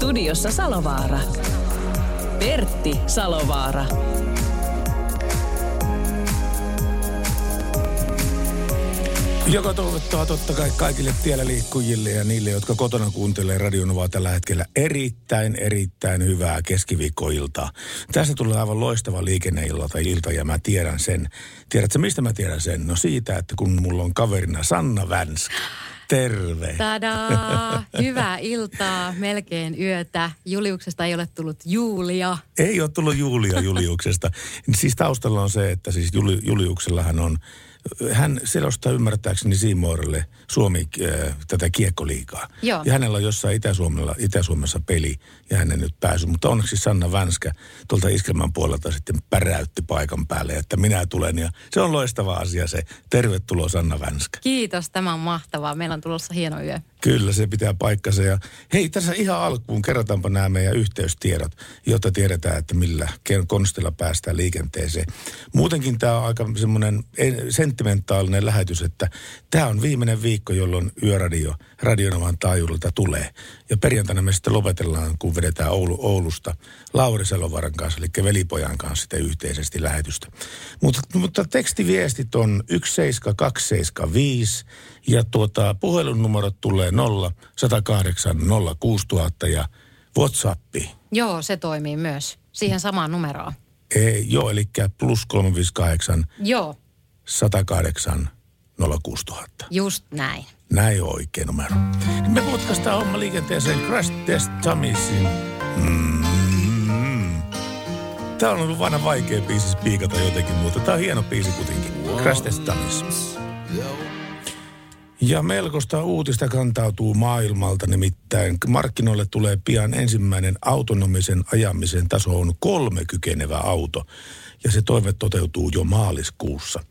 Studiossa Salovaara. Pertti Salovaara. Joka toivottaa totta kai kaikille tiellä liikkujille ja niille, jotka kotona kuuntelee Radionovaa tällä hetkellä erittäin, erittäin hyvää keskiviikkoiltaa. Tässä tulee aivan loistava liikenneilta ilta ja mä tiedän sen. Tiedätkö mistä mä tiedän sen? No siitä, että kun mulla on kaverina Sanna Vänskä. Terve. Tadaa! Hyvää iltaa, melkein yötä. Juliuksesta ei ole tullut Julia. Ei ole tullut Julia Juliuksesta. siis taustalla on se, että siis Juli, Juliuksellahan on hän selostaa ymmärtääkseni Siimoorelle Suomi äh, tätä kiekkoliikaa. Joo. Ja hänellä on jossain Itä-Suomella, Itä-Suomessa peli ja hän nyt päässyt. Mutta onneksi Sanna Vänskä tuolta iskelmän puolelta sitten päräytti paikan päälle, että minä tulen. Ja se on loistava asia se. Tervetuloa Sanna Vänskä. Kiitos, tämä on mahtavaa. Meillä on tulossa hieno yö. Kyllä, se pitää paikkansa. Ja hei, tässä ihan alkuun kerrotaanpa nämä meidän yhteystiedot, jotta tiedetään, että millä konstilla päästään liikenteeseen. Muutenkin tämä on aika semmoinen sentimentaalinen lähetys, että tämä on viimeinen viikko, jolloin Yöradio Radionovan taajuudelta tulee. Ja perjantaina me sitten lopetellaan, kun vedetään Oulu, Oulusta Lauri Selovaran kanssa, eli velipojan kanssa sitten yhteisesti lähetystä. Mutta, mutta tekstiviestit on 17275 ja tuota, puhelinnumerot tulee 0 108 06000 ja Whatsappi. Joo, se toimii myös. Siihen samaan numeroon. Ei, joo, eli plus 358 Joo, 108 06000. just näin. Näin on oikea numero. Me putkastaan homma liikenteeseen Crash Test Dummiesin. Mm. Tämä on ollut vanha vaikea biisi spiikata jotenkin, mutta tämä on hieno biisi kuitenkin. Crash Test Dummies. Ja melkoista uutista kantautuu maailmalta, nimittäin markkinoille tulee pian ensimmäinen autonomisen ajamisen tasoon kolme kykenevä auto. Ja se toive toteutuu jo maaliskuussa.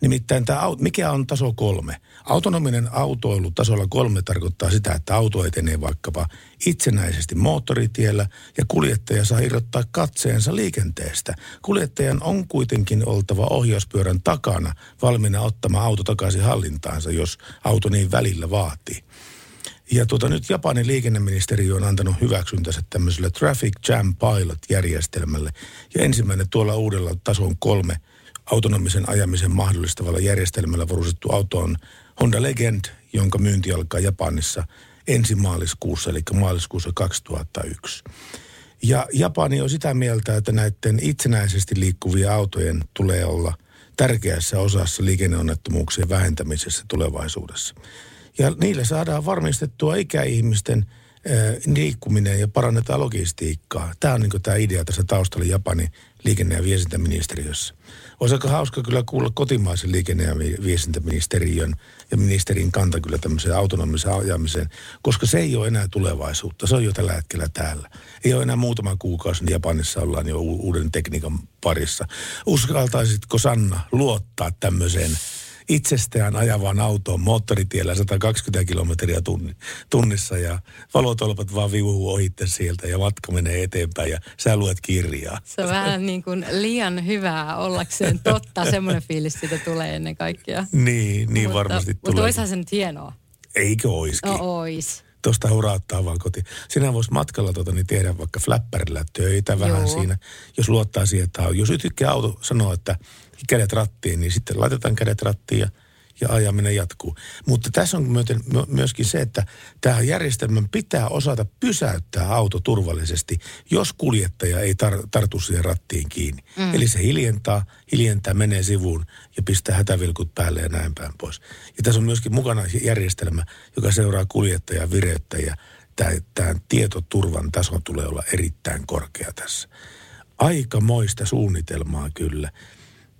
Nimittäin tämä, mikä on taso kolme? Autonominen autoilu tasolla kolme tarkoittaa sitä, että auto etenee vaikkapa itsenäisesti moottoritiellä ja kuljettaja saa irrottaa katseensa liikenteestä. Kuljettajan on kuitenkin oltava ohjauspyörän takana valmiina ottamaan auto takaisin hallintaansa, jos auto niin välillä vaatii. Ja tuota, nyt Japanin liikenneministeriö on antanut hyväksyntänsä tämmöiselle Traffic Jam Pilot-järjestelmälle. Ja ensimmäinen tuolla uudella tason kolme autonomisen ajamisen mahdollistavalla järjestelmällä varustettu auto on Honda Legend, jonka myynti alkaa Japanissa ensi maaliskuussa, eli maaliskuussa 2001. Ja Japani on sitä mieltä, että näiden itsenäisesti liikkuvien autojen tulee olla tärkeässä osassa liikenneonnettomuuksien vähentämisessä tulevaisuudessa. Ja niillä saadaan varmistettua ikäihmisten äh, liikkuminen ja parannetaan logistiikkaa. Tämä on niin tämä idea tässä taustalla Japanin liikenne- ja viestintäministeriössä. Olisi aika hauska kyllä kuulla kotimaisen liikenne- ja vi- viestintäministeriön ja ministerin kanta kyllä tämmöiseen autonomiseen ajamiseen, koska se ei ole enää tulevaisuutta. Se on jo tällä hetkellä täällä. Ei ole enää muutama kuukausi, niin Japanissa ollaan jo uuden tekniikan parissa. Uskaltaisitko Sanna luottaa tämmöiseen itsestään ajavaan autoon moottoritiellä 120 kilometriä tunni, tunnissa ja valotolpat vaan viuhuu ohitte sieltä ja matka menee eteenpäin ja sä luet kirjaa. Se on vähän niin kuin liian hyvää ollakseen totta. Semmoinen fiilis siitä tulee ennen kaikkea. Niin, niin mutta, varmasti Mutta tulee. olisihan se nyt hienoa. Eikö oiskin? No ois. Tuosta hurauttaa vaan kotiin. Sinä voisi matkalla tuota, niin tehdä vaikka flapperilla töitä vähän Joo. siinä, jos luottaa siihen, että on. Jos tykkää auto sanoa, että kädet rattiin, niin sitten laitetaan kädet rattiin ja, ja ajaminen jatkuu. Mutta tässä on myöskin se, että tähän järjestelmän pitää osata pysäyttää auto turvallisesti, jos kuljettaja ei tar- tartu siihen rattiin kiinni. Mm. Eli se hiljentää, hiljentää, menee sivuun ja pistää hätävilkut päälle ja näin päin pois. Ja tässä on myöskin mukana järjestelmä, joka seuraa kuljettajaa, vireyttäjää. Tämä, tämä tietoturvan taso tulee olla erittäin korkea tässä. Aikamoista suunnitelmaa kyllä.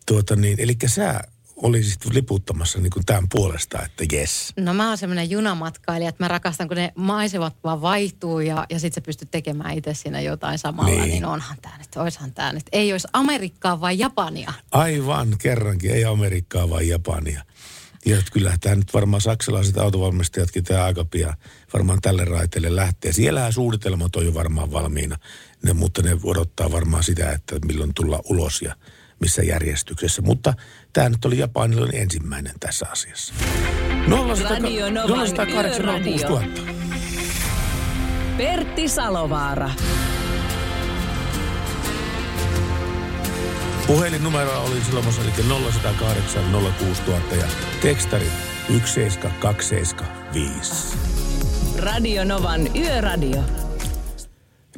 Tuota niin, eli sä olisit liputtamassa niin kuin tämän puolesta, että jes? No mä oon semmoinen junamatkailija, että mä rakastan, kun ne maisemat vaan vaihtuu ja, ja sit sä pystyt tekemään itse siinä jotain samalla, niin, niin onhan tää nyt, oishan tää nyt. Ei olisi Amerikkaa vai Japania. Aivan, kerrankin, ei Amerikkaa vai Japania. Ja kyllä tämä nyt varmaan saksalaiset autovalmistajatkin tämä aika pian varmaan tälle raiteelle lähtee. Siellähän suunnitelmat on jo varmaan valmiina, ne, mutta ne odottaa varmaan sitä, että milloin tulla ulos ja missä järjestyksessä. Mutta tämä nyt oli japanilainen ensimmäinen tässä asiassa. 080 Pertti Salovaara. Puhelinnumero oli silloin eli 0108 06000 ja tekstari 17275. Radio Novan Yöradio.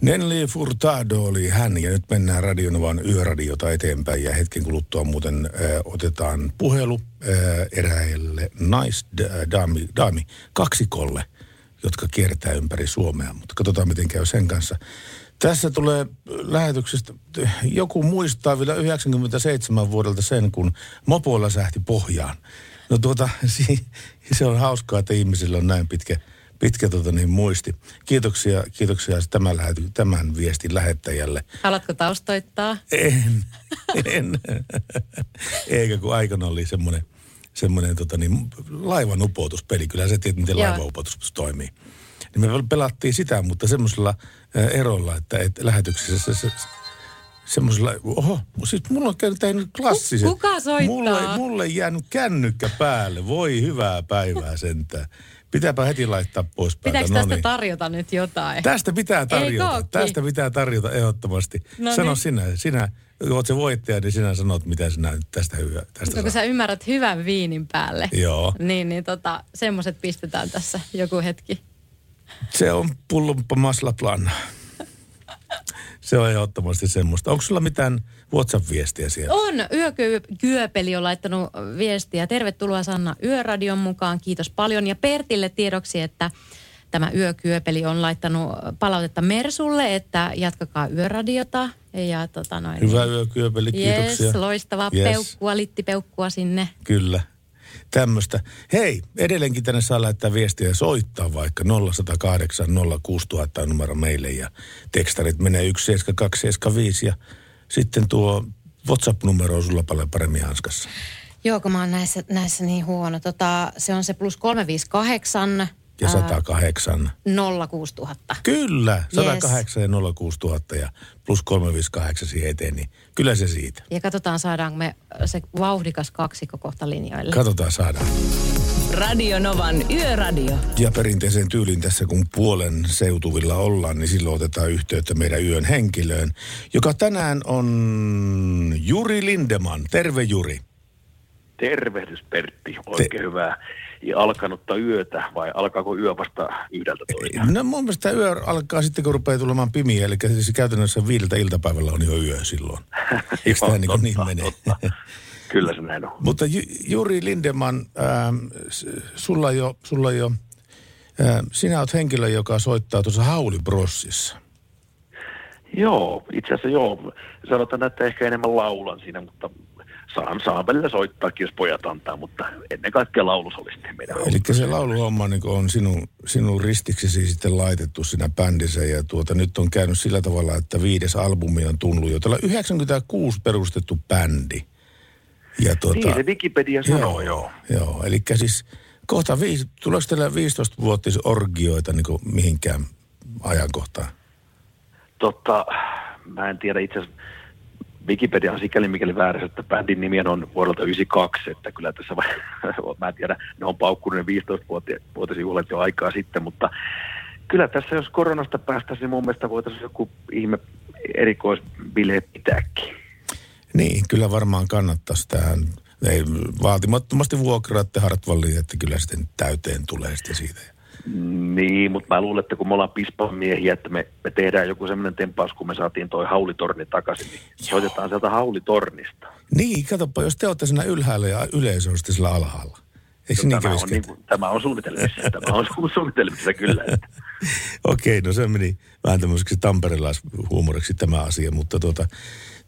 Nenli Furtado oli hän ja nyt mennään Radionovan yöradiota eteenpäin ja hetken kuluttua muuten äh, otetaan puhelu äh, eräille naisdaami daami, kaksikolle, jotka kiertää ympäri Suomea, mutta katsotaan miten käy sen kanssa. Tässä tulee lähetyksestä, joku muistaa vielä 97 vuodelta sen, kun mopoilla sähti pohjaan. No tuota, se on hauskaa, että ihmisillä on näin pitkä pitkä tota niin, muisti. Kiitoksia, kiitoksia tämän, lähety, tämän viestin lähettäjälle. Haluatko taustoittaa? En, en. Eikä kun aikana oli semmoinen, semmoinen tota niin, laivan upoutuspeli. Kyllä se tiedät, miten laivanupoutus toimii. Niin me pelattiin sitä, mutta semmoisella erolla, että, että lähetyksessä se, se, semmoisella, oho, siis mulla on käynyt tähän klassiset. Kuka soittaa? Mulle, mulle jäänyt kännykkä päälle, voi hyvää päivää sentään. Pitääpä heti laittaa pois päältä. Pitääkö tästä no niin. tarjota nyt jotain? Tästä pitää tarjota. Tästä pitää tarjota ehdottomasti. No Sano sinä, sinä oot se voittaja, niin sinä sanot, mitä sinä nyt tästä hyvä. Tästä no, kun sä ymmärrät hyvän viinin päälle. Joo. Niin, niin tota, semmoset pistetään tässä joku hetki. Se on pullumpa maslaplan. Se on ehdottomasti semmoista. Onko sulla mitään WhatsApp-viestiä siellä? On. Yökyöpeli on laittanut viestiä. Tervetuloa Sanna Yöradion mukaan. Kiitos paljon. Ja Pertille tiedoksi, että tämä Yökyöpeli on laittanut palautetta Mersulle, että jatkakaa Yöradiota. Ja, tota noin, Hyvä Yökyöpeli, kiitoksia. Yes, loistava yes. peukkua, littipeukkua sinne. Kyllä tämmöistä. Hei, edelleenkin tänne saa laittaa viestiä ja soittaa vaikka 0108 06000 numero meille ja tekstarit menee 17275 ja sitten tuo WhatsApp-numero on sulla paljon paremmin hanskassa. Joo, kun mä oon näissä, näissä niin huono. Tota, se on se plus 358 ja 108. 06000. Kyllä, 108 yes. ja 06000 ja plus 358 siihen eteen, niin kyllä se siitä. Ja katsotaan saadaanko me se vauhdikas kaksikko kohta linjoille. Katsotaan saadaan. Radio Novan Yöradio. Ja perinteisen tyylin tässä, kun puolen seutuvilla ollaan, niin silloin otetaan yhteyttä meidän yön henkilöön, joka tänään on Juri Lindeman. Terve Juri. Tervehdys Pertti, oikein Te- hyvää ja alkanutta yötä vai alkaako yö vasta yhdeltä toista? No mun mielestä yö alkaa sitten, kun rupeaa tulemaan pimiä, eli siis käytännössä viideltä iltapäivällä on jo yö silloin. Eikö tämä niin, niin mene? Kyllä se näin on. Mutta Ju- Juri Lindeman, ähm, sulla jo, sulla jo äh, sinä olet henkilö, joka soittaa tuossa Hauli Brossissa. Joo, itse asiassa joo. Sanotaan, että ehkä enemmän laulan siinä, mutta saan, saan välillä soittaakin, jos pojat antaa, mutta ennen kaikkea sitten meidän Eli se lauluhomma niin on sinun, sinun ristiksesi sitten laitettu siinä bändissä ja tuota, nyt on käynyt sillä tavalla, että viides albumi on tullut jo. Tällä 96 perustettu bändi. Ja tuota, niin se Wikipedia sanoo, joo. Joo, joo eli siis kohta viisi, tuleeko teillä 15-vuotisorgioita niin mihinkään ajankohtaan? Totta, mä en tiedä itse asiassa Wikipedia on sikäli mikäli väärässä, että bändin nimi on vuodelta 92, että kyllä tässä, mä en tiedä, ne on paukkunut 15-vuotisen juhlat jo aikaa sitten, mutta kyllä tässä jos koronasta päästäisiin, niin mun mielestä voitaisiin joku ihme erikoisbileet pitääkin. Niin, kyllä varmaan kannattaisi tähän. Ei vaatimattomasti vuokraatte Hartwalliin, että kyllä sitten täyteen tulee sitten siitä. Niin, mutta mä luulen, että kun me ollaan pispan miehiä, että me, me tehdään joku semmoinen tempaus, kun me saatiin toi haulitorni takaisin, niin soitetaan sieltä haulitornista. Niin, katsoppa, jos te olette siinä ylhäällä ja yleisö on sillä alhaalla. Eikö no, niin tämä, on niin kuin, tämä on suunnitelmissa, tämä on suunnitelmissa kyllä. Okei, okay, no se meni vähän tämmöiseksi tamperelaishuumoriksi tämä asia, mutta tuota,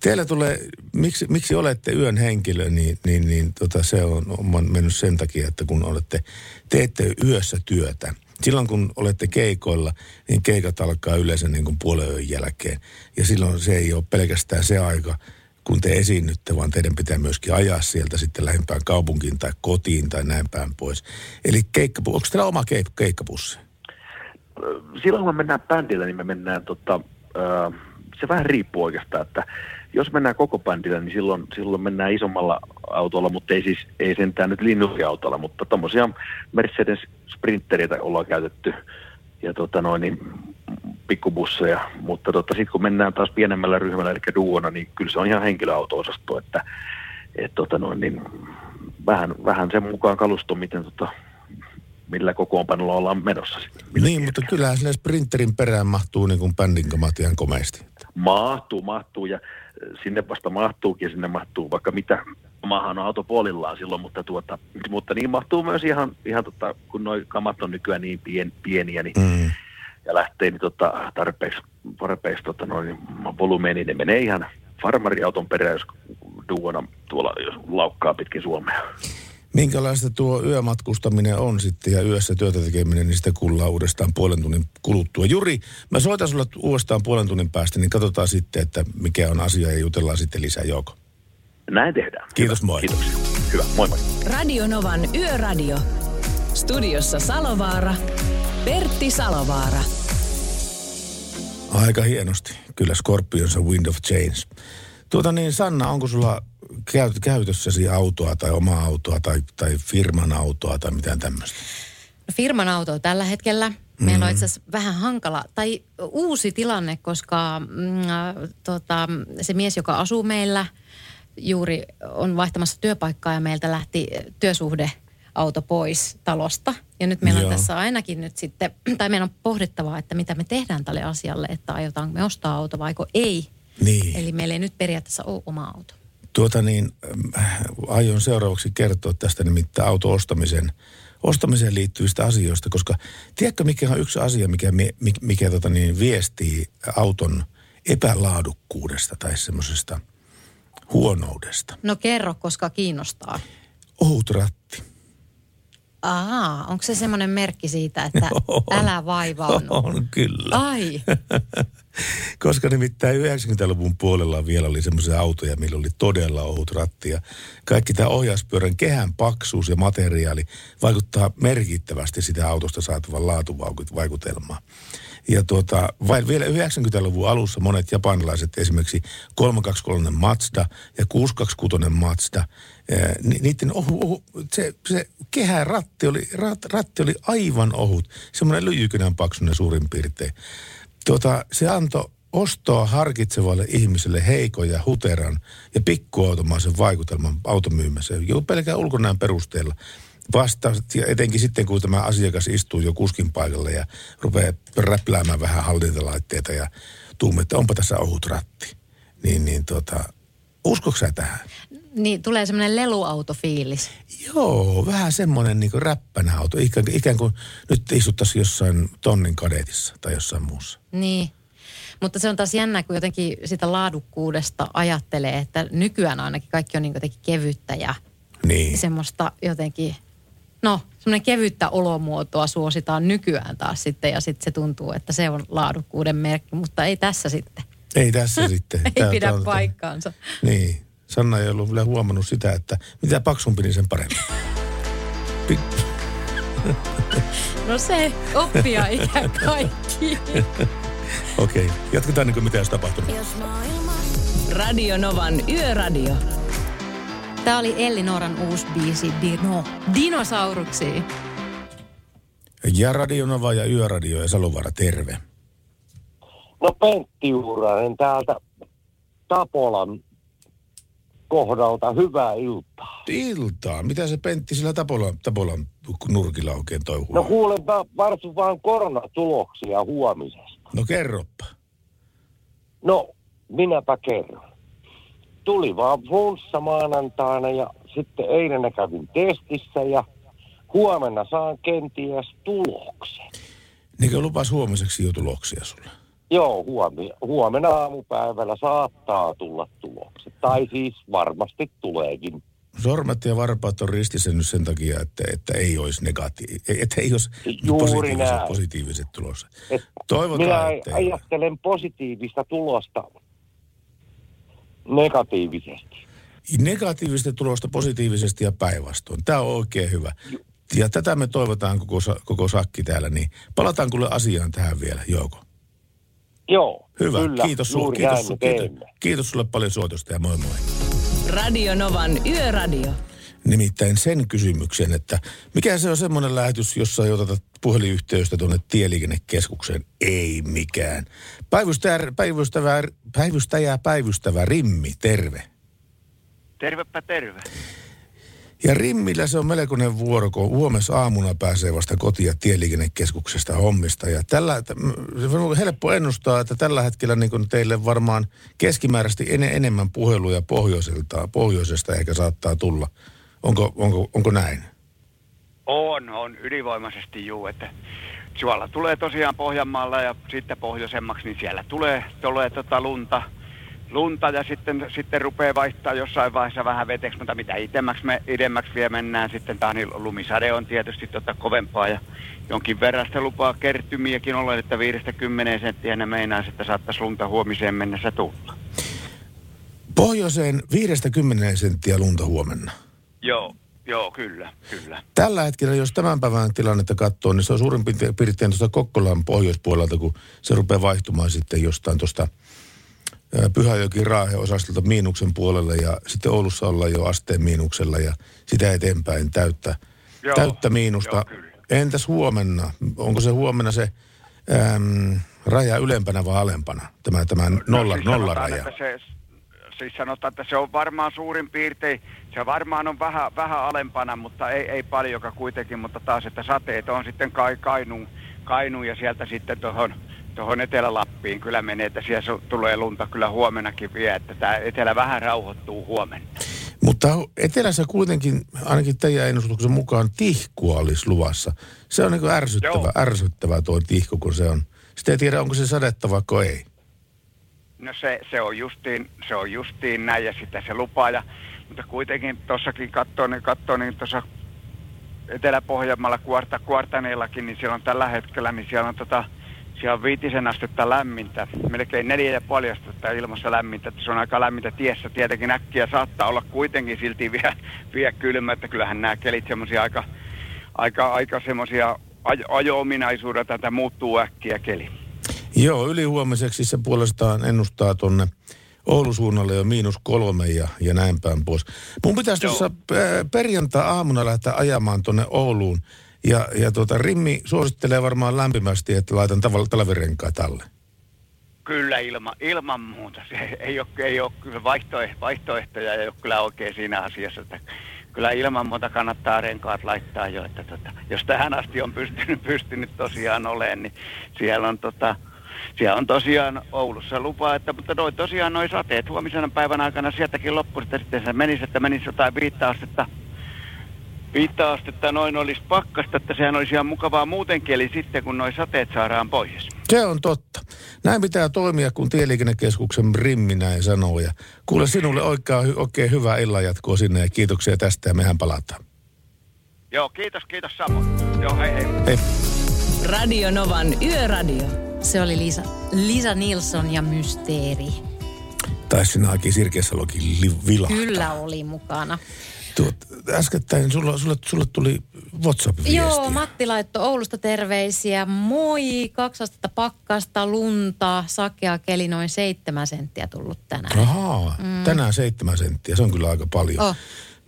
Teillä tulee, miksi, miksi olette yön henkilö, niin, niin, niin tota, se on, on mennyt sen takia, että kun olette, teette yössä työtä. Silloin kun olette keikoilla, niin keikat alkaa yleensä niin kuin puolen yön jälkeen. Ja silloin se ei ole pelkästään se aika, kun te esiinnytte, vaan teidän pitää myöskin ajaa sieltä sitten lähempään kaupunkiin tai kotiin tai näin päin pois. Eli keikka, onko teillä oma keik- keikkapussi? silloin kun me mennään bändillä, niin me mennään, tota, ö, se vähän riippuu oikeastaan, että jos mennään koko bändillä, niin silloin, silloin mennään isommalla autolla, mutta ei siis ei sentään nyt linnukiautolla, mutta tommosia Mercedes Sprintereitä ollaan käytetty ja tota noin, niin pikkubusseja, mutta tota, sitten kun mennään taas pienemmällä ryhmällä, eli duona, niin kyllä se on ihan henkilöauto-osasto, että et, tota noin, niin vähän, vähän sen mukaan kalusto, miten tota, millä kokoonpanolla ollaan menossa sitten. Niin, mutta kyllähän sinne sprinterin perään mahtuu niin kuin bändin ihan komeasti. Mahtuu, mahtuu ja sinne vasta mahtuukin, sinne mahtuu vaikka mitä. Maahan on auto puolillaan silloin, mutta, tuota, mutta niin mahtuu myös ihan, ihan tota, kun nuo kamat on nykyään niin pien, pieniä niin, mm. ja lähtee niin tota, tarpeeksi, tarpeeksi tota, noin, volumeen, niin ne menee ihan farmariauton perään, jos duona tuolla jos laukkaa pitkin Suomea. Minkälaista tuo yömatkustaminen on sitten ja yössä työtä tekeminen, niin sitä kuullaan uudestaan puolen tunnin kuluttua. Juri, mä soitan sulle uudestaan puolen tunnin päästä, niin katsotaan sitten, että mikä on asia ja jutellaan sitten lisää Jouko. Näin tehdään. Kiitos, Hyvä. moi. Kiitoksia. Hyvä, moi moi. Radio Novan Yöradio. Studiossa Salovaara. Pertti Salovaara. Aika hienosti. Kyllä Scorpions on Wind of Change. Tuota niin, Sanna, onko sulla käytössäsi autoa tai omaa autoa tai, tai firman autoa tai mitään tämmöistä? No, firman auto tällä hetkellä. Meillä on itse asiassa vähän hankala, tai uusi tilanne, koska mm, äh, tota, se mies, joka asuu meillä, juuri on vaihtamassa työpaikkaa ja meiltä lähti työsuhde auto pois talosta. Ja nyt meillä Joo. on tässä ainakin nyt sitten, tai meidän on pohdittavaa, että mitä me tehdään tälle asialle, että aiotaanko me ostaa auto vaiko ei. Niin. Eli meillä ei nyt periaatteessa ole oma auto. Tuota niin, äh, aion seuraavaksi kertoa tästä nimittäin auto-ostamisen ostamiseen liittyvistä asioista, koska tiedätkö mikä on yksi asia, mikä, mi- mikä, mikä tota niin, viestii auton epälaadukkuudesta tai semmoisesta huonoudesta? No kerro, koska kiinnostaa. Ohut ratti. Aa, onko se semmoinen merkki siitä, että On. älä vaivaudu? On kyllä. Ai, Koska nimittäin 90-luvun puolella vielä oli semmoisia autoja, millä oli todella ohut ratti. Ja kaikki tämä ohjauspyörän kehän paksuus ja materiaali vaikuttaa merkittävästi sitä autosta saatavan laatuvaikutelmaan. Ja tuota, vain vielä 90-luvun alussa monet japanilaiset, esimerkiksi 323 Mazda ja 626 Mazda, ni- niiden ohu, ohu, se, se kehä ratti oli, rat, ratti oli aivan ohut, semmoinen lyijykynän paksunen suurin piirtein. Tuota, se antoi ostoa harkitsevalle ihmiselle heikon ja huteran ja pikkuautomaisen vaikutelman automyymässä, jo pelkään ulkonäön perusteella. Vasta, etenkin sitten, kun tämä asiakas istuu jo kuskin paikalla ja rupeaa räpläämään vähän hallintalaitteita ja tuumme, että onpa tässä ohut ratti. Niin, niin tota, uskotko sä tähän? Niin tulee semmoinen leluautofiilis. Joo, vähän semmoinen niin räppänä auto. Ikään, ikään kuin nyt istuttaisiin jossain tonnin kadetissa tai jossain muussa. Niin. Mutta se on taas jännä, kun jotenkin sitä laadukkuudesta ajattelee, että nykyään ainakin kaikki on niin jotenkin kevyttä ja Niin. semmoista jotenkin, no semmoinen kevyttä olomuotoa suositaan nykyään taas sitten ja sitten se tuntuu, että se on laadukkuuden merkki, mutta ei tässä sitten. Ei tässä sitten. Ei Tää- pidä paikkaansa. Niin. Sanna ei ollut vielä huomannut sitä, että mitä paksumpi, niin sen parempi. Pik- No se oppia ikä kaikki. Okei, okay. jatketaan niin kuin mitä olisi tapahtunut. Radio Novan Yöradio. Tämä oli Elli Nooran uusi biisi Dino. Dinosauruksi. Ja Radionova ja Yöradio ja Salovaara, terve. No Pentti Juuranen täältä Tapolan kohdalta. Hyvää iltaa. Iltaa. Mitä se Pentti sillä Tapolan, Tapolan nurkilla oikein touhuu? No kuulenpa varsin vaan koronatuloksia huomisesta. no kerroppa. No, minäpä kerron. Tuli vaan flunssa maanantaina ja sitten eilen kävin testissä ja huomenna saan kenties tuloksen. Niinkö lupas huomiseksi jo tuloksia sulle? Joo, huomi, huomenna aamupäivällä saattaa tulla tulokset. Tai siis varmasti tuleekin. Sormet ja varpaat on ristissä nyt sen takia, että, että ei olisi negatiivisia, että ei olisi Juuri positiiviset, näin. positiiviset tulossa. Et Toivotaan, minä että ajattelen positiivista tulosta negatiivisesti. negatiivista tulosta positiivisesti ja päinvastoin. Tämä on oikein hyvä. Ja tätä me toivotaan koko, koko sakki täällä, niin palataan kuule asiaan tähän vielä, Jouko. Joo, Hyvä, kyllä, kiitos, sulle, kiitos, su- kiitos, kiitos sulle paljon soitosta ja moi moi. Radio Novan Yöradio. Nimittäin sen kysymyksen, että mikä se on semmoinen lähetys, jossa ei oteta puhelinyhteystä tuonne tieliikennekeskukseen? Ei mikään. Päivystäjä, päivystävä, päivystäjä, päivystävä Rimmi, terve. Tervepä terve. Ja Rimmillä se on melkoinen vuoro, kun huomes aamuna pääsee vasta kotia tieliikennekeskuksesta hommista. Ja tällä, se on helppo ennustaa, että tällä hetkellä niin kuin teille varmaan keskimääräisesti en, enemmän puheluja pohjoiselta, pohjoisesta ehkä saattaa tulla. Onko, onko, onko näin? On, on ylivoimaisesti juu, että suolla tulee tosiaan Pohjanmaalla ja sitten pohjoisemmaksi, niin siellä tulee, tulee tota lunta, lunta ja sitten, sitten rupeaa vaihtaa jossain vaiheessa vähän veteksi, mutta mitä idemmäksi me idemmäksi vielä mennään sitten taas, niin lumisade on tietysti tota kovempaa ja jonkin verran sitä lupaa kertymiäkin olla, että 5-10 senttiä ne meinaa, että saattaisi lunta huomiseen mennessä tulla. Pohjoiseen 50 senttiä lunta huomenna. Joo, joo, kyllä, kyllä. Tällä hetkellä, jos tämän päivän tilannetta katsoo, niin se on suurin piirtein tuosta Kokkolan pohjoispuolelta, kun se rupeaa vaihtumaan sitten jostain tuosta Pyhäjoki Raahe osastolta miinuksen puolelle ja sitten Oulussa ollaan jo asteen miinuksella ja sitä eteenpäin täyttä, Joo, täyttä miinusta. joo, kyllä. Entäs huomenna? Onko se huomenna se äm, raja ylempänä vai alempana? Tämä, tämä nolla, siis nolla sanotaan, raja. Että se, siis sanotaan, että se on varmaan suurin piirtein, se varmaan on vähän, vähän alempana, mutta ei, ei paljonkaan kuitenkin, mutta taas, että sateet on sitten kai, Kainuun, Kainuun ja sieltä sitten tuohon tuohon Etelä-Lappiin kyllä menee, että siellä tulee lunta kyllä huomenakin vielä, että tämä Etelä vähän rauhoittuu huomenna. Mutta etelässä kuitenkin, ainakin teidän ennustuksen mukaan, tihkua olisi luvassa. Se on niin kuin ärsyttävä, Joo. ärsyttävä tuo tihku, kun se on. Sitten ei tiedä, onko se sadetta vai ei. No se, se, on justiin, se on justiin näin ja sitä se lupaa. Ja, mutta kuitenkin tuossakin katsoo, niin, katsoo, niin tuossa Etelä-Pohjanmaalla kuorta, kuortaneellakin, niin siellä on tällä hetkellä, niin siellä on tota, siellä on viitisen astetta lämmintä, melkein neljä ja puoli astetta ilmassa lämmintä, että se on aika lämmintä tiessä. Tietenkin äkkiä saattaa olla kuitenkin silti vielä, vielä kylmä, että kyllähän nämä kelit semmoisia aika, aika, aika semmoisia ajo- ajo-ominaisuudet, että muuttuu äkkiä keli. Joo, ylihuomiseksi se puolestaan ennustaa tonne Oulun suunnalle jo miinus kolme ja, ja näin päin pois. Mun pitäisi tuossa perjantai-aamuna lähteä ajamaan tonne Ouluun. Ja, ja tuota, Rimmi suosittelee varmaan lämpimästi, että laitan tavalla talvirenkaat alle. Kyllä ilma, ilman muuta. Se ei ole, ei ole kyllä vaihtoeh, vaihtoehtoja ei ole kyllä oikein siinä asiassa. Että kyllä ilman muuta kannattaa renkaat laittaa jo. Että tota, jos tähän asti on pystynyt, pystynyt tosiaan olemaan, niin siellä on, tota, siellä on tosiaan Oulussa lupa, että, mutta noi, tosiaan noin sateet huomisena päivän aikana sieltäkin loppu, että sitten se menisi, että menisi jotain viittä astetta viittä astetta noin olisi pakkasta, että sehän olisi ihan mukavaa muutenkin, eli sitten kun noin sateet saadaan pois. Se on totta. Näin pitää toimia, kun Tieliikennekeskuksen Rimmi näin sanoo. Ja kuule sinulle oikein, oikein hyvää illanjatkoa sinne ja kiitoksia tästä ja mehän palataan. Joo, kiitos, kiitos samoin. Joo, hei hei. Hei. Radio Novan Yöradio. Se oli Lisa, Lisa Nilsson ja Mysteeri. Taisi sinä Aki Sirkesalokin li- vilahtaa. Kyllä oli mukana. Tuot, äskettäin sulla, sulle, sulle tuli WhatsApp-viestiä. Joo, Matti laittoi Oulusta terveisiä. Moi, kaksi astetta pakkasta, lunta, sakea keli, noin seitsemän senttiä tullut tänään. Ahaa, mm. tänään seitsemän senttiä, se on kyllä aika paljon. Oh.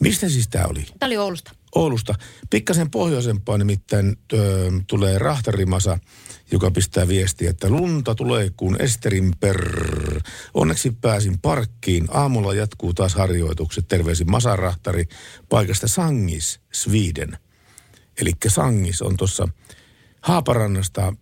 Mistä siis tämä oli? Tämä oli Oulusta. Oulusta. Pikkasen pohjoisempaa nimittäin ö, tulee rahtarimasa, joka pistää viestiä, että lunta tulee kuin Esterin per. Onneksi pääsin parkkiin. Aamulla jatkuu taas harjoitukset. Terveisin Masarahtari paikasta Sangis, Sweden. Eli Sangis on tuossa Haaparannasta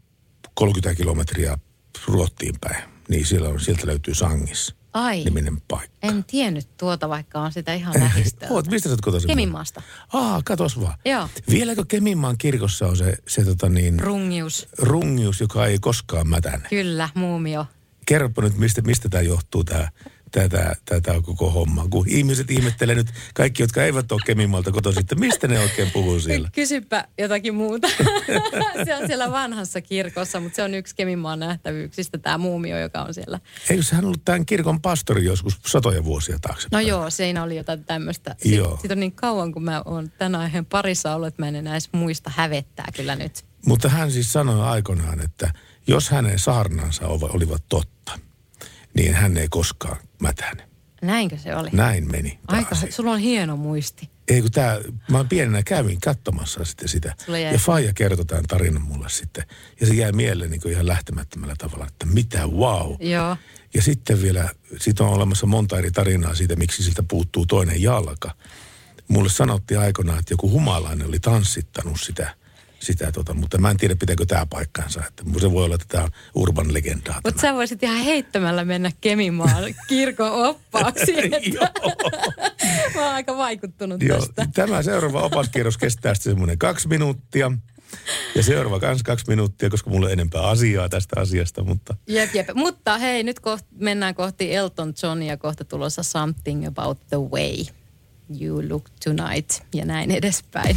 30 kilometriä Ruottiin päin. niin siellä on, sieltä löytyy Sangis Ai, niminen paikka. en tiennyt tuota, vaikka on sitä ihan lähistöä. Oot, mistä sä oot kotoisin? Keminmaasta. Aa, katos vaan. Joo. Vieläkö Keminmaan kirkossa on se, se tota niin, Rungius. rungius, joka ei koskaan mätänne? Kyllä, muumio. Kerropa nyt, mistä, mistä tämä johtuu, tämä tätä, tätä koko homma. Kun ihmiset ihmettelee nyt, kaikki, jotka eivät ole Keminmaalta kotoisin, että mistä ne oikein puhuu siellä? Kysypä jotakin muuta. se on siellä vanhassa kirkossa, mutta se on yksi Keminmaan nähtävyyksistä, tämä muumio, joka on siellä. Eikö hän ollut tämän kirkon pastori joskus satoja vuosia taakse? No joo, siinä oli jotain tämmöistä. Joo. Siitä, on niin kauan, kun mä oon tämän aiheen parissa ollut, että mä en enää edes muista hävettää kyllä nyt. Mutta hän siis sanoi aikoinaan, että jos hänen saarnansa olivat totta, niin hän ei koskaan mätäne. Näinkö se oli? Näin meni. Aika, asia. sulla on hieno muisti. Ei kun tää, mä pienenä kävin katsomassa sitten sitä. Ja Faija kertoi tämän tarinan mulle sitten. Ja se jäi mieleen niin ihan lähtemättömällä tavalla, että mitä wow. Joo. Ja sitten vielä, siitä on olemassa monta eri tarinaa siitä, miksi siltä puuttuu toinen jalka. Mulle sanottiin aikoinaan, että joku humalainen oli tanssittanut sitä, sitä tota, mutta mä en tiedä, pitääkö tämä paikkansa. Että se voi olla, että tämä on urban legendaa. Mutta sä voisit ihan heittämällä mennä Kemimaan kirkon oppaaksi. Joo. että mä oon aika vaikuttunut Joo, tästä. tämä seuraava opaskierros kestää sitten semmoinen kaksi minuuttia. Ja seuraava kans kaksi minuuttia, koska mulla ei enempää asiaa tästä asiasta, mutta Jep, jep. Mutta hei, nyt koht, mennään kohti Elton Johnia, kohta tulossa Something About the Way You Look Tonight ja näin edespäin.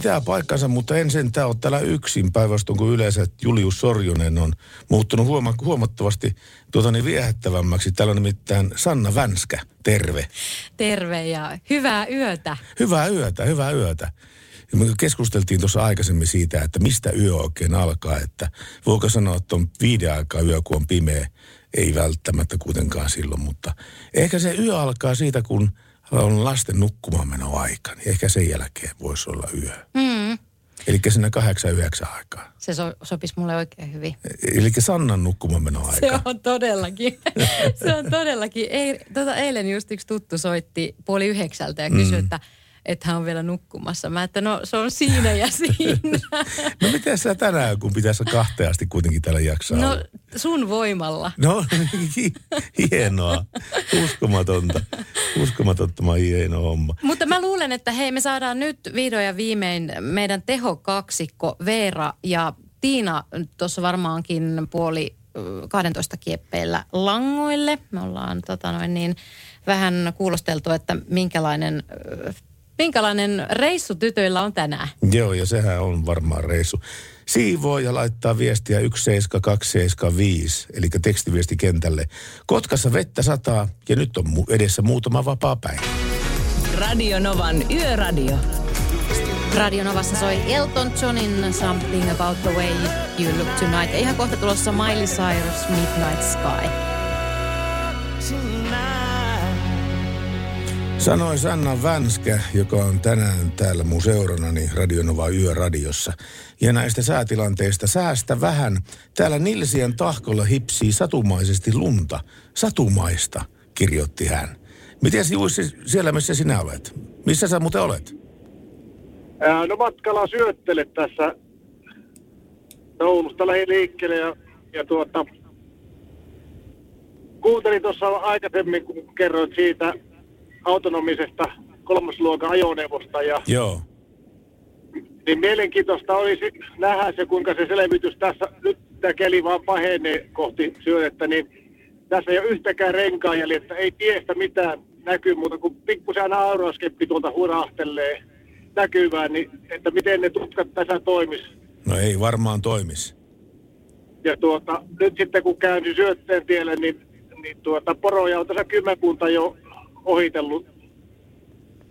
Pitää paikkansa, mutta en sentään ole täällä yksin päinvastoin kuin yleensä että Julius Sorjonen on muuttunut huoma- huomattavasti tuota niin viehättävämmäksi. Täällä on nimittäin Sanna Vänskä, terve. Terve ja hyvää yötä. Hyvää yötä, hyvää yötä. Ja me keskusteltiin tuossa aikaisemmin siitä, että mistä yö oikein alkaa, että voiko sanoa, että on viiden aikaa yö, kun on pimeä. Ei välttämättä kuitenkaan silloin, mutta ehkä se yö alkaa siitä, kun on lasten nukkumaan aika, niin ehkä sen jälkeen voisi olla yö. Mm. Eli siinä kahdeksan yhdeksän aikaa. Se so, sopisi mulle oikein hyvin. Eli Sannan nukkumaan Se aika. on todellakin. se on todellakin. Ei, tota, eilen just yksi tuttu soitti puoli yhdeksältä ja kysyi, mm. että että hän on vielä nukkumassa. Mä että no se on siinä ja siinä. No miten sä tänään, kun pitäisi kahteen asti kuitenkin täällä jaksaa no olla? sun voimalla. No, hi- hienoa. Uskomatonta. Uskomatonta hieno homma. Mutta mä luulen, että hei me saadaan nyt vihdoin ja viimein meidän tehokaksikko Veera ja Tiina tuossa varmaankin puoli ö, 12 kieppeillä langoille. Me ollaan tota noin niin, vähän kuulosteltu, että minkälainen, minkälainen reissu tytöillä on tänään. Joo, ja sehän on varmaan reissu. Siivoo ja laittaa viestiä 17275, eli tekstiviesti kentälle. Kotkassa vettä sataa ja nyt on edessä muutama vapaa päivä. Radio Novan Yöradio. Radio Novassa soi Elton Johnin Something About the Way You Look Tonight. Ja ihan kohta tulossa Miley Cyrus Midnight Sky. Sanoi Sanna Vänskä, joka on tänään täällä mun seuranani Radionova Yöradiossa. Ja näistä säätilanteista säästä vähän. Täällä Nilsien tahkolla hipsii satumaisesti lunta. Satumaista, kirjoitti hän. Miten Juissi siellä, missä sinä olet? Missä sä muuten olet? Ää, No matkalla syöttele tässä. Oulusta lähdin liikkeelle ja, ja tuota, kuuntelin tuossa aikaisemmin, kun kerroit siitä autonomisesta kolmosluokan ajoneuvosta ja Joo. niin mielenkiintoista olisi nähdä se, kuinka se selvitys tässä, nyt tämä keli vaan pahenee kohti syötettä, niin tässä ei ole yhtäkään renkaan jäljellä, ei tiestä mitään näkyy muuta kuin pikkusen auraskeppi tuolta hurahtelee näkyvään, niin että miten ne tutkat tässä toimis. No ei varmaan toimisi. Ja tuota, nyt sitten kun käännyin syötteen tielle, niin, niin tuota, poroja on tässä kymmenkunta jo ohitellut.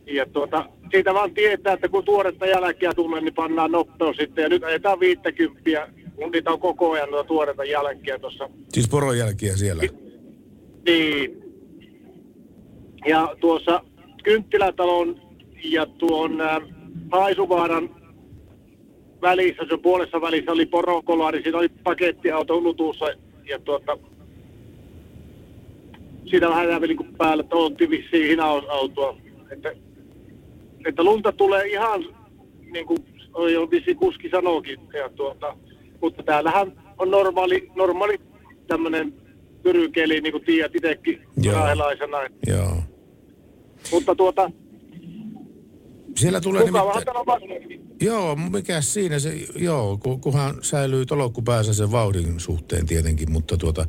Ja tuota, siitä vaan tietää, että kun tuoretta jälkeä tulee, niin pannaan nopeus sitten. Ja nyt ajetaan 50, kun niitä on koko ajan noita tuoretta jälkeä tuossa. Siis poronjälkiä siellä. Niin. Ja tuossa Kynttilätalon ja tuon äh, Haisuvaaran välissä, se puolessa välissä oli porokolari, siinä oli pakettiauto lutussa ja tuota, siinä vähän jäävi niin päällä, että oltiin vissiin hinausautoa. Että, että lunta tulee ihan niin kuin jo vissiin kuski sanookin. Ja tuota, mutta täällähän on normaali, normaali tämmöinen pyrykeli, niin kuin tiedät itsekin raahelaisena. Joo. Mutta tuota, Siellä tulee nimittäin... on. Joo, mikä siinä se, joo, ku- kunhan säilyy tolokku päässä sen vauhdin suhteen tietenkin, mutta tuota,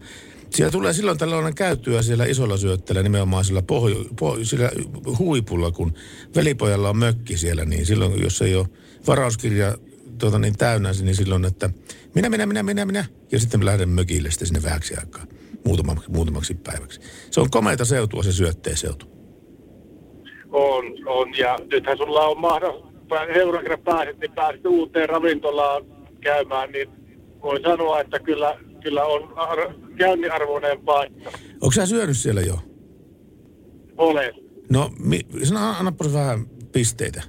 siellä tulee silloin tällainen käyttöä siellä isolla syötteellä nimenomaan sillä, pohjo, po, sillä huipulla, kun velipojalla on mökki siellä, niin silloin, jos ei ole varauskirja tuota, niin täynnä, niin silloin, että minä, minä, minä, minä, minä, ja sitten lähden mökille sitten sinne vähäksi aikaa, muutamaksi, muutamaksi päiväksi. Se on komeita seutua se syötteen seutu. On, on. Ja nythän sulla on mahdollisuus, seuraavan kerran pääset, niin pääset uuteen ravintolaan käymään, niin voi sanoa, että kyllä, kyllä on ar- käynniarvoinen paikka. Onko sä syönyt siellä jo? Olen. No, mi, sano, annapas vähän pisteitä.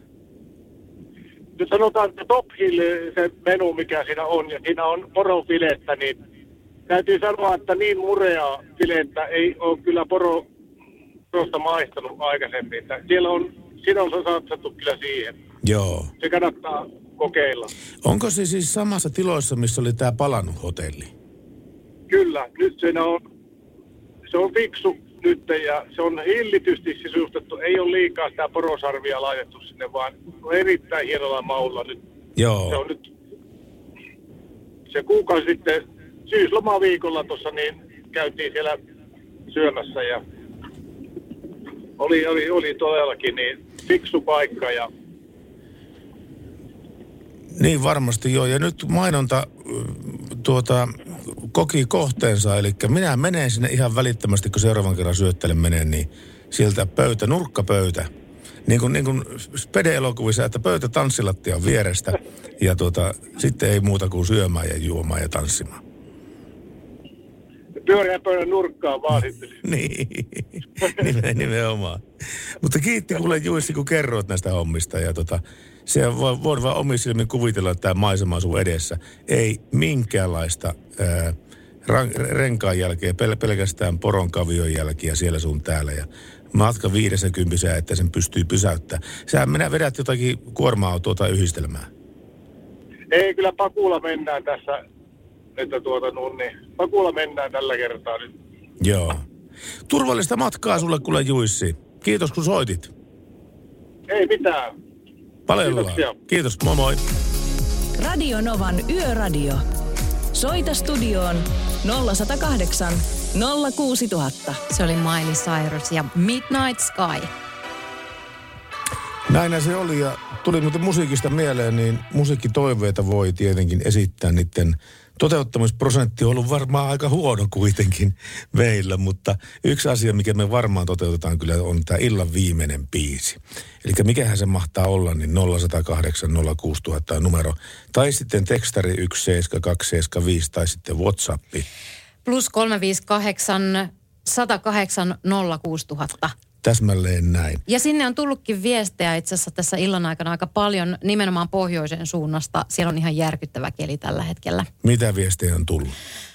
Nyt sanotaan, että Top Hill, se menu, mikä siinä on, ja siinä on porofilettä, niin täytyy sanoa, että niin murea filettä ei ole kyllä poro, porosta maistanut aikaisemmin. Että siellä on, siinä on satsattu kyllä siihen. Joo. Se kannattaa kokeilla. Onko se siis samassa tiloissa, missä oli tämä palannut hotelli? Kyllä, nyt siinä on, se on fiksu nyt ja se on hillitysti sisustettu. Ei ole liikaa sitä porosarvia laitettu sinne, vaan on erittäin hienolla maulla nyt. Se Joo. on nyt, se kuukausi sitten syyslomaviikolla tuossa niin käytiin siellä syömässä ja oli, oli, oli todellakin niin fiksu paikka ja Niin varmasti joo. Ja nyt mainonta tuota, koki kohteensa, eli minä menen sinne ihan välittömästi, kun seuraavan kerran syöttelen menen, niin sieltä pöytä, nurkkapöytä. Niin kuin, niin kuin Spede-elokuvissa, että pöytä tanssilattian vierestä ja tuota, sitten ei muuta kuin syömään ja juomaan ja tanssimaan. pyöreän pöydän nurkkaan vaan sitten. Niin, Nimen- nimenomaan. Mutta kiitti kuule Juissi, kun kerroit näistä hommista. Ja tota, se voi, voi vaan omin silmin kuvitella, että tämä maisema on sun edessä. Ei minkäänlaista ää, renkaan jälkeä, pel- pelkästään poronkavion jälkiä siellä sun täällä. Ja matka viidessä kympisää, että sen pystyy pysäyttämään. Sä minä vedät jotakin kuorma-autoa tai yhdistelmää. Ei, kyllä Pakulla mennään tässä, että tuota no, niin, Pakulla mennään tällä kertaa nyt. Joo. Turvallista matkaa sulle kuule Juissi. Kiitos kun soitit. Ei mitään. Palellaan. Kiitoksia. Kiitos, moi moi. Radio Novan Yöradio. Soita studioon 0108 06000. Se oli Miley Cyrus ja Midnight Sky. Näinä se oli ja tuli muuten musiikista mieleen, niin musiikkitoiveita voi tietenkin esittää. Niiden toteuttamisprosentti on ollut varmaan aika huono kuitenkin meillä, mutta yksi asia, mikä me varmaan toteutetaan kyllä on tämä illan viimeinen biisi. Eli mikähän se mahtaa olla, niin 0108 06000 on numero. Tai sitten tekstari 17275 tai sitten Whatsappi. Plus 358 108 06000. Täsmälleen näin. Ja sinne on tullutkin viestejä itse asiassa tässä illan aikana aika paljon nimenomaan pohjoisen suunnasta. Siellä on ihan järkyttävä keli tällä hetkellä. Mitä viestejä on tullut?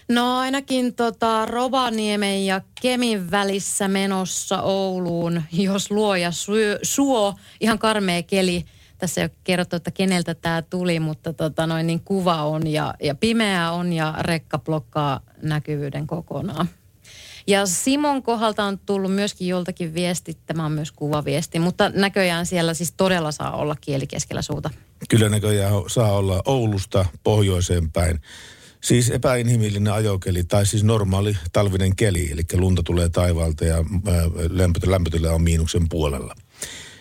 No ainakin tota Rovaniemen ja Kemin välissä menossa Ouluun, jos luoja syö, suo, ihan karmea keli. Tässä ei ole kerrottu, että keneltä tämä tuli, mutta tota noin, niin kuva on ja, ja pimeää on ja rekka blokkaa näkyvyyden kokonaan. Ja Simon kohdalta on tullut myöskin joltakin viesti, tämä on myös kuvaviesti, mutta näköjään siellä siis todella saa olla kieli keskellä suuta. Kyllä näköjään saa olla Oulusta pohjoiseen päin. Siis epäinhimillinen ajokeli tai siis normaali talvinen keli, eli lunta tulee taivaalta ja lämpötila, lämpötila on miinuksen puolella.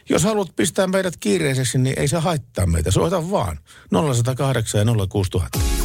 Jos haluat pistää meidät kiireiseksi, niin ei se haittaa meitä. Soita vaan. 0108 ja 06000.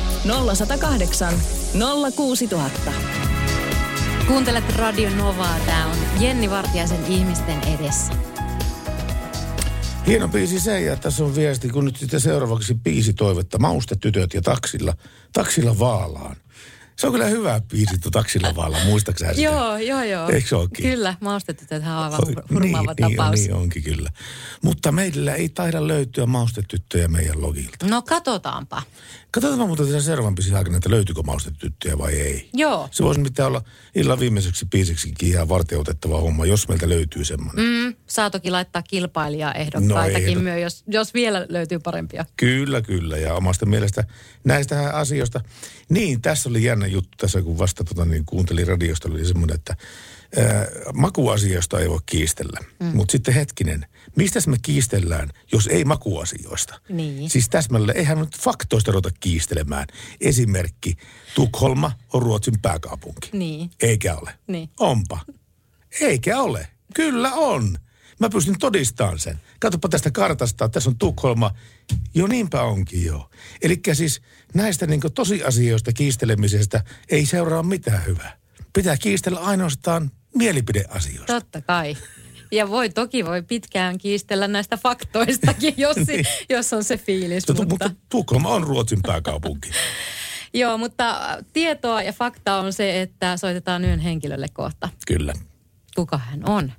0108 06000. Kuuntelet Radio Novaa. Tämä on Jenni Vartiaisen ihmisten edessä. Hieno biisi se, ja tässä on viesti, kun nyt sitten seuraavaksi biisi toivetta, Maustetytöt ja taksilla, taksilla vaalaan. Se on kyllä hyvä biisi tuo taksilla vaalaan, muistaakseni sitä? Joo, joo, joo. Eikö se olekin? Kyllä, maustetytöthän on aivan hurmaava niin, tapaus. Niin, on, niin onkin kyllä. Mutta meillä ei taida löytyä maustetyttöjä meidän logilta. No katsotaanpa. Katsotaan muuten sen seuraavan biisin aikana, että löytyykö maustetyttöjä vai ei. Joo. Se voisi mitään olla illan viimeiseksi biisiksikin ihan varteutettava homma, jos meiltä löytyy semmoinen. Mm, saa toki laittaa kilpailijaehdokkaitakin No, ehdot- myös, jos, jos vielä löytyy parempia. Kyllä, kyllä. Ja omasta mielestä näistä asioista. Niin, tässä oli jännä juttu tässä, kun vasta tota, niin kuuntelin radiosta, oli semmoinen, että makuasioista ei voi kiistellä. Mm. Mutta sitten hetkinen, mistä me kiistellään, jos ei makuasioista? Niin. Siis täsmälleen, eihän nyt faktoista ruveta kiistelemään. Esimerkki, Tukholma on Ruotsin pääkaupunki. Niin. Eikä ole. Niin. Onpa. Eikä ole. Kyllä on. Mä pystyn todistamaan sen. Katsopa tästä kartasta, tässä on Tukholma. Jo niinpä onkin jo. Eli siis näistä niin tosiasioista kiistelemisestä ei seuraa mitään hyvää. Pitää kiistellä ainoastaan mielipideasioista. Totta kai. Ja voi toki voi pitkään kiistellä näistä faktoistakin, jos, Niin. jos on se fiilis. Mutta, mutta, mutta Tukholma on Ruotsin pääkaupunki. Joo, mutta tietoa ja fakta on se, että soitetaan yön henkilölle kohta. Kyllä. Kuka hän on?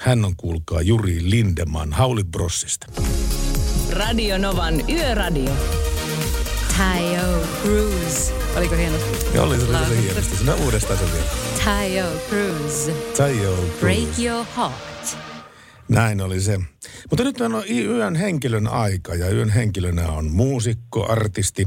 Hän on, kuulkaa, Juri Lindeman Haulibrossista. Radio Novan Yöradio. Tayo Cruz. Oliko hienosti? Ja oli se tosi hienosti. Sinä uudestaan se vielä. Tayo Cruz. Tayo Break Cruz. your heart. Näin oli se. Mutta nyt on yön henkilön aika ja yön henkilönä on muusikko, artisti,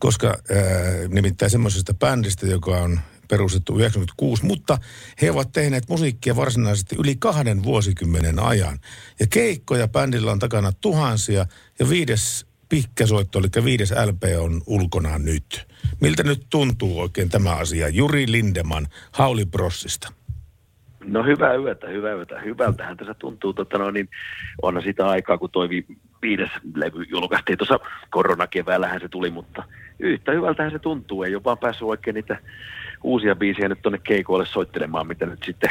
koska äh, nimittäin semmoisesta bändistä, joka on perustettu 96, mutta he ovat tehneet musiikkia varsinaisesti yli kahden vuosikymmenen ajan. Ja keikkoja bändillä on takana tuhansia ja viides pikkäsoitto, eli viides LP on ulkona nyt. Miltä nyt tuntuu oikein tämä asia? Juri Lindeman, Hauli Brossista. No hyvää yötä, hyvää yötä. Hyvältähän tässä tuntuu, tota no, niin on sitä aikaa, kun toi vi- viides levy julkaistiin tuossa koronakeväällähän se tuli, mutta yhtä hyvältähän se tuntuu. Ei ole vaan päässyt oikein niitä uusia biisejä nyt tuonne keikoille soittelemaan, mitä nyt sitten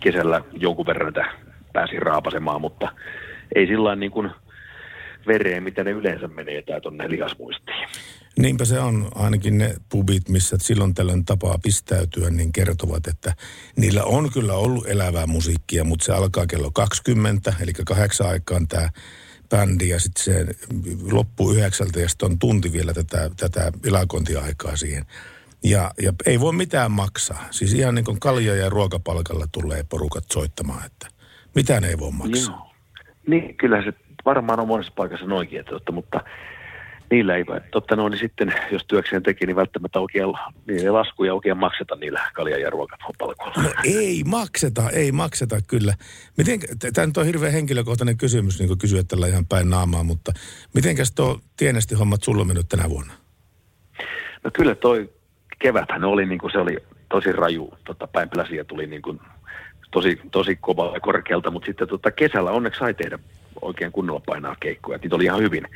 kesällä jonkun verran tätä pääsin raapasemaan, mutta ei sillä niin kuin vereen, mitä ne yleensä menee tai tuonne lihasmuistiin. Niinpä se on ainakin ne pubit, missä silloin tällöin tapaa pistäytyä, niin kertovat, että niillä on kyllä ollut elävää musiikkia, mutta se alkaa kello 20, eli kahdeksan aikaan tämä bändi ja sitten se loppuu yhdeksältä ja sitten on tunti vielä tätä, tätä ilakointiaikaa siihen. Ja, ja ei voi mitään maksaa. Siis ihan niin kuin kalja- ja ruokapalkalla tulee porukat soittamaan, että mitään ei voi maksaa. Joo. Niin, kyllä se varmaan on monessa paikassa noinkin, että, totta, mutta niillä ei, totta no, niin sitten, jos työkseen teki, niin välttämättä oikein, niin ei laskuja oikein makseta niillä kalja- ja ruokapalkoilla. No ei makseta, ei makseta kyllä. Miten, tämä nyt on hirveän henkilökohtainen kysymys, niin kuin kysyä tällä ihan päin naamaa, mutta mitenkäs tuo tienesti hommat sulla on mennyt tänä vuonna? No kyllä toi keväthän oli, niin kuin se oli tosi raju, tota, päinpeläsiä tuli niin kuin tosi, tosi kova ja korkealta, mutta sitten tota, kesällä onneksi sai tehdä oikein kunnolla painaa keikkoja. Niitä oli ihan hyvin,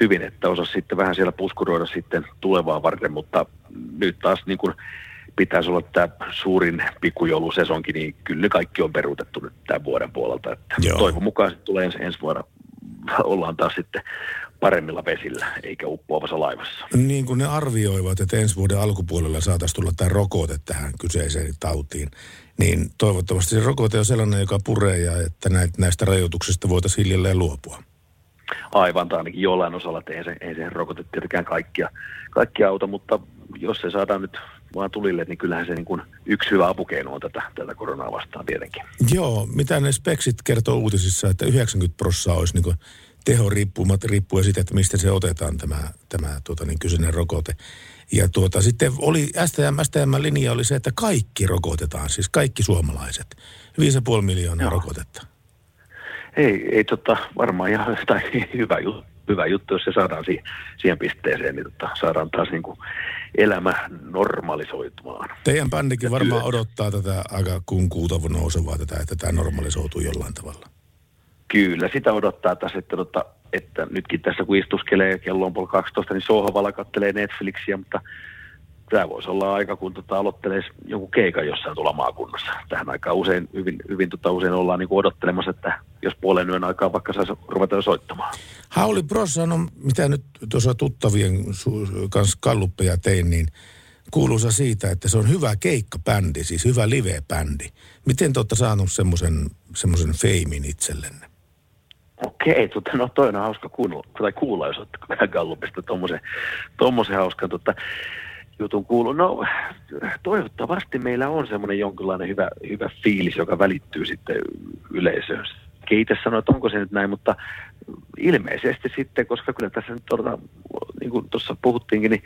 hyvin että osasi sitten vähän siellä puskuroida sitten tulevaa varten, mutta nyt taas niin kuin pitäisi olla tämä suurin pikkujoulusesonkin, niin kyllä ne kaikki on peruutettu nyt tämän vuoden puolelta. Että Joo. toivon mukaan sitten tulee ensi, ensi vuonna ollaan taas sitten paremmilla vesillä, eikä uppoavassa laivassa. Niin kuin ne arvioivat, että ensi vuoden alkupuolella saataisiin tulla tämä rokote tähän kyseiseen tautiin, niin toivottavasti se rokote on sellainen, joka puree ja että näistä rajoituksista voitaisiin hiljalleen luopua. Aivan, tai ainakin jollain osalla, että ei se, ei se rokote tietenkään kaikkia, kaikkia auta, mutta jos se saadaan nyt vaan tulille, niin kyllähän se niin kuin yksi hyvä apukeino on tätä, tätä koronaa vastaan tietenkin. Joo, mitä ne speksit kertoo uutisissa, että 90 prossaa olisi niin teho riippumat, riippuen siitä, että mistä se otetaan tämä, tämä tuota, niin kyseinen rokote. Ja tuota, sitten oli STM, STM-linja oli se, että kaikki rokotetaan, siis kaikki suomalaiset. 5,5 miljoonaa Joo. rokotetta. Ei, ei tota, varmaan ihan tai hyvä, juttu, hyvä juttu, jos se saadaan siihen, siihen pisteeseen, niin tota, saadaan taas niin kuin elämä normalisoitumaan. Teidän bändikin varmaan odottaa tätä aika kunkuuta nousevaa tätä, että tämä normalisoituu jollain tavalla. Kyllä, sitä odottaa tässä, että, tota, että nytkin tässä kun istuskelee kello on puoli 12, niin sohvalla kattelee Netflixiä, mutta tämä voisi olla aika, kun tota, aloittelisi joku keika jossain tuolla maakunnassa. Tähän aikaan usein, hyvin, hyvin tota, usein ollaan niin odottelemassa, että jos puolen yön aikaa vaikka saisi ruveta jo soittamaan. Hauli Brossa on, mitä nyt tuossa tuttavien kanssa kalluppeja tein, niin kuuluisa siitä, että se on hyvä keikkabändi, siis hyvä live-bändi. Miten te olette saanut semmoisen feimin itsellenne? Okei, tota, no toi on hauska kuulla, tai kuulla jos olette Gallupista tommosen, tommosen hauskan tota, jutun kuuluu. No toivottavasti meillä on semmoinen jonkinlainen hyvä, hyvä fiilis, joka välittyy sitten yleisöön. Keitä sanoa, että onko se nyt näin, mutta ilmeisesti sitten, koska kyllä tässä nyt on, niin kuin tuossa puhuttiinkin, niin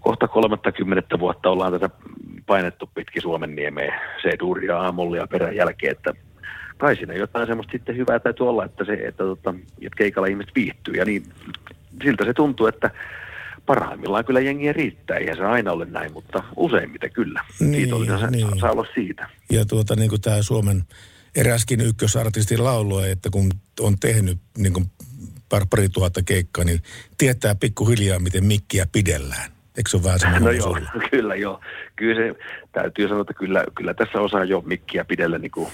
kohta 30 vuotta ollaan tätä painettu pitkin Suomen niemeen, se ja aamulla ja perän jälkeen, että kai siinä jotain semmoista sitten hyvää täytyy olla, että, se, että, tota, että keikalla ihmiset viihtyy ja niin siltä se tuntuu, että parhaimmillaan kyllä jengiä riittää. Eihän se aina ole näin, mutta useimmiten kyllä. Niin, Kiitollinen niin. saa, saa olla siitä. Ja tuota niin kuin tämä Suomen eräskin ykkösartistin laulua, että kun on tehnyt niin kuin pari, pari tuhatta keikkaa, niin tietää pikkuhiljaa, miten mikkiä pidellään. Eikö se ole vähän semmoinen No joo, kyllä joo. Kyllä se täytyy sanoa, että kyllä, kyllä tässä osaa jo mikkiä pidellä niin kuin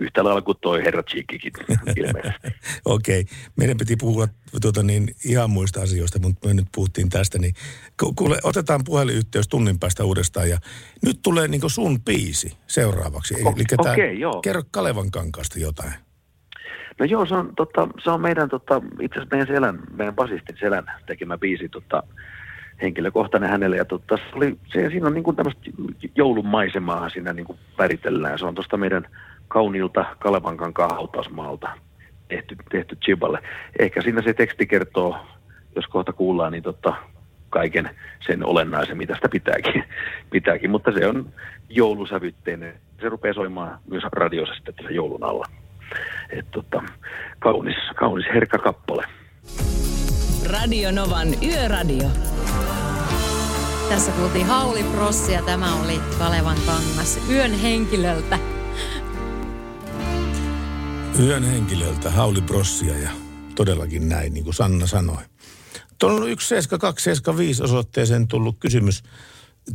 yhtä lailla kuin toi herra Chikikin ilmeisesti. Okei, okay. meidän piti puhua tuota niin, ihan muista asioista, mutta me nyt puhuttiin tästä. Niin, kuule, otetaan puhelinyhteys tunnin päästä uudestaan ja nyt tulee niin sun biisi seuraavaksi. O- Eli okay, joo. kerro Kalevan kankaasta jotain. No joo, se on, tota, se on meidän, tota, itse asiassa meidän, selän, meidän basistin selän tekemä biisi tota, henkilökohtainen hänelle. Ja tota, se oli, se, siinä on niin kuin tämmöistä joulun maisemaa siinä niin kuin väritellään. Se on tuosta meidän kauniilta Kalevankankaan hautausmaalta tehty, tehty Chiballe. Ehkä siinä se teksti kertoo, jos kohta kuullaan, niin tota, kaiken sen olennaisen, mitä sitä pitääkin, pitääkin. mutta se on joulusävytteinen. Se rupeaa soimaan myös radiossa sitten joulun alla. Et tota, kaunis, kaunis herkkä kappale. Radio Novan Yöradio. Tässä kuultiin Hauli Prossi ja tämä oli Kalevan kangas yön henkilöltä. Yön henkilöltä Hauli Brossia ja todellakin näin, niin kuin Sanna sanoi. Tuolla on yksi 7275 osoitteeseen tullut kysymys.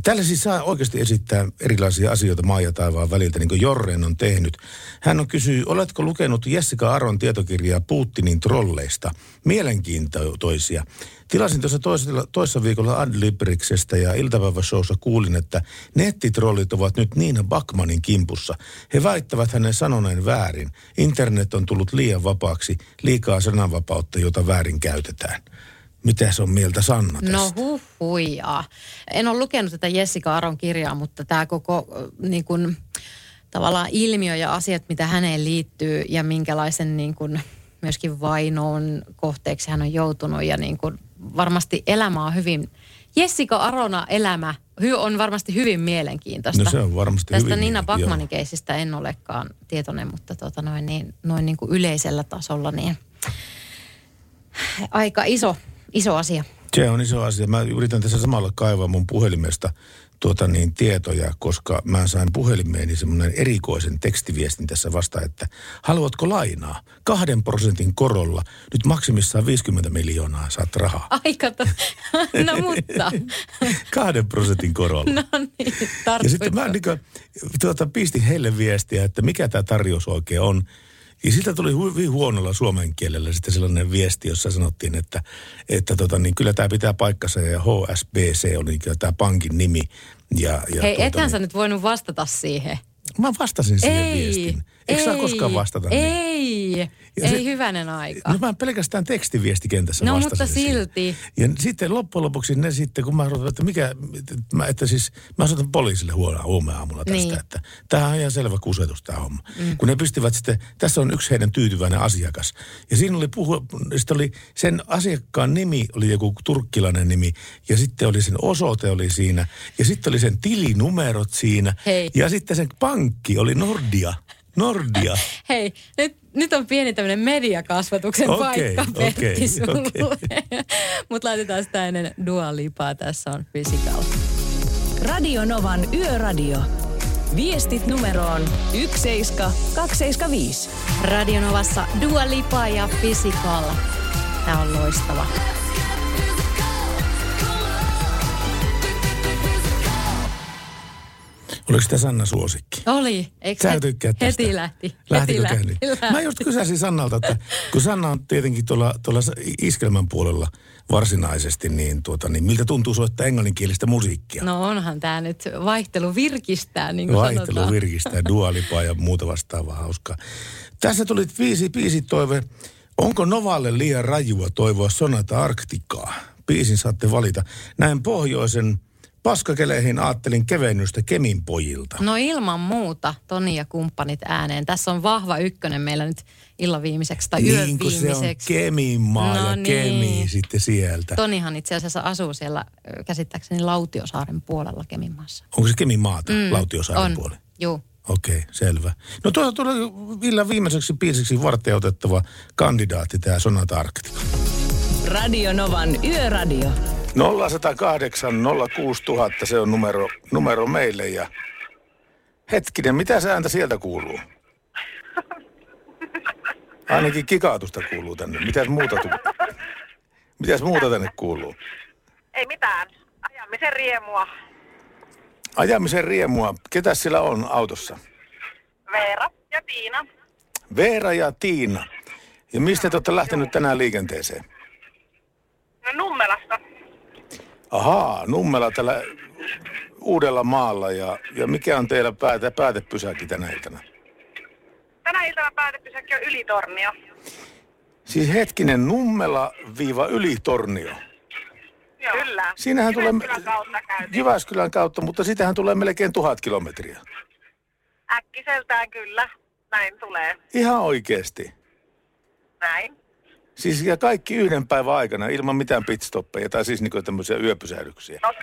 Tällä siis saa oikeasti esittää erilaisia asioita maa ja taivaan väliltä, niin kuin Jorren on tehnyt. Hän on kysyy, oletko lukenut Jessica Aron tietokirjaa Putinin trolleista? Mielenkiintoisia. Tilasin tuossa toisella, toissa viikolla Adlibriksestä ja iltapäiväshowssa kuulin, että nettitrollit ovat nyt Niina Bakmanin kimpussa. He väittävät hänen sanoneen väärin. Internet on tullut liian vapaaksi, liikaa sananvapautta, jota väärin käytetään. Mitä se on mieltä Sanna tästä? No huh, huijaa. En ole lukenut tätä Jessica Aron kirjaa, mutta tämä koko niin kuin, tavallaan ilmiö ja asiat, mitä häneen liittyy ja minkälaisen niin kuin, myöskin vainoon kohteeksi hän on joutunut ja niin kuin, varmasti elämä on hyvin, Jessica Arona elämä on varmasti hyvin mielenkiintoista. No se on varmasti Tästä hyvin, Nina. Bakmanin keisistä en olekaan tietoinen, mutta tota noin, niin, noin niin kuin yleisellä tasolla niin aika iso, iso asia. Se on iso asia. Mä yritän tässä samalla kaivaa mun puhelimesta tuota niin, tietoja, koska mä sain puhelimeeni semmoinen erikoisen tekstiviestin tässä vasta, että haluatko lainaa? Kahden prosentin korolla, nyt maksimissaan 50 miljoonaa saat rahaa. Aika, to... no mutta. Kahden prosentin korolla. No niin, Ja sitten mä niin kuin, tuota, pistin heille viestiä, että mikä tämä tarjous oikein on. Ja siitä tuli hyvin huonolla suomen kielellä sitten sellainen viesti, jossa sanottiin, että, että tota, niin kyllä tämä pitää paikkansa ja HSBC oli niin tämä pankin nimi. Ja, ja Hei, tuota, ethän sä nyt voinut vastata siihen. Mä vastasin siihen ei, viestiin. Eikö ei, sä koskaan vastata niin? Ei, Ja ei se- hyvänen aika. No mä pelkästään tekstiviestikentässä No, mutta siihen. silti. Ja sitten loppujen lopuksi ne sitten, kun mä arvoin, että mikä, että, mä, että siis mä soitan poliisille huomenna, huomenna aamulla tästä, Niin. että tämähän on ihan selvä kusetus tämä homma. Mm. Kun ne pistivät sitten, tässä on yksi heidän tyytyväinen asiakas. Ja siinä oli, puhu, sitten oli sen asiakkaan nimi, oli joku turkkilainen nimi, ja sitten oli sen osoite oli siinä, ja sitten oli sen tilinumerot siinä, Hei. ja sitten sen pankki oli Nordia. Nordia. Hei, nyt, nyt on pieni tämmöinen mediakasvatuksen Okei, paikka okei, Pertti sulle. okei. Mutta laitetaan sitä ennen Dua Lipaa. Tässä on Physical. Radio Novan Yöradio. Viestit numeroon 17275. Radionovassa Dua Lipa ja Physical. Tämä on loistava. Oliko sitä Sanna suosikki? Oli. Eikö Sä he- tykkäät tästä. Heti lähti. Lähtikö heti käyntiin? lähti. Mä just kysäsin Sannalta, että kun Sanna on tietenkin tuolla, tuolla iskelmän puolella varsinaisesti, niin, tuota, niin miltä tuntuu soittaa englanninkielistä musiikkia? No onhan tämä nyt vaihtelu virkistää, niin kuin Vaihtelu sanotaan. virkistää, dualipaa ja muuta vastaavaa hauskaa. Tässä tuli viisi biisitoive. Onko Novalle liian rajua toivoa Sonata Arktikaa? Biisin saatte valita. Näin pohjoisen paskakeleihin ajattelin kevennystä Kemin pojilta. No ilman muuta, Toni ja kumppanit ääneen. Tässä on vahva ykkönen meillä nyt illan viimeiseksi tai yön Niin kuin se on viimeiseksi. Kemin maa No ja niin. Kemi sitten sieltä. Tonihan itse asiassa asuu siellä käsittääkseni Lautiosaaren puolella Keminmaassa. Onko se Kemin maata, mm, Lautiosaaren on. puoli? Juu. Okei, selvä. No tuo tuolla illan viimeiseksi biisiksi varten otettava kandidaatti, tämä Sonata Arktika. Radio Novan Yöradio. 0108 06000, se on numero, numero meille ja hetkinen, mitä se ääntä sieltä kuuluu? Ainakin kikaatusta kuuluu tänne. Mitäs muuta, tu- Mitäs muuta tänne kuuluu? Ei mitään. Ajamisen riemua. Ajamisen riemua. Ketä sillä on autossa? Veera ja Tiina. Veera ja Tiina. Ja mistä te olette lähtenyt tänään liikenteeseen? No Nummelasta. Ahaa, Nummela tällä uudella maalla. Ja, ja mikä on teillä päätä, päätepysäkki tänä iltana? Tänä iltana päätepysäkki on Ylitornio. Siis hetkinen, Nummela viiva Ylitornio. Joo. Kyllä. Siinähän tulee Jyväskylän kautta käytiin. Jyväskylän kautta, mutta sitähän tulee melkein tuhat kilometriä. Äkkiseltään kyllä. Näin tulee. Ihan oikeasti. Näin. Siis ja kaikki yhden päivän aikana ilman mitään pitstoppeja tai siis niinku tämmöisiä yöpysähdyksiä. No,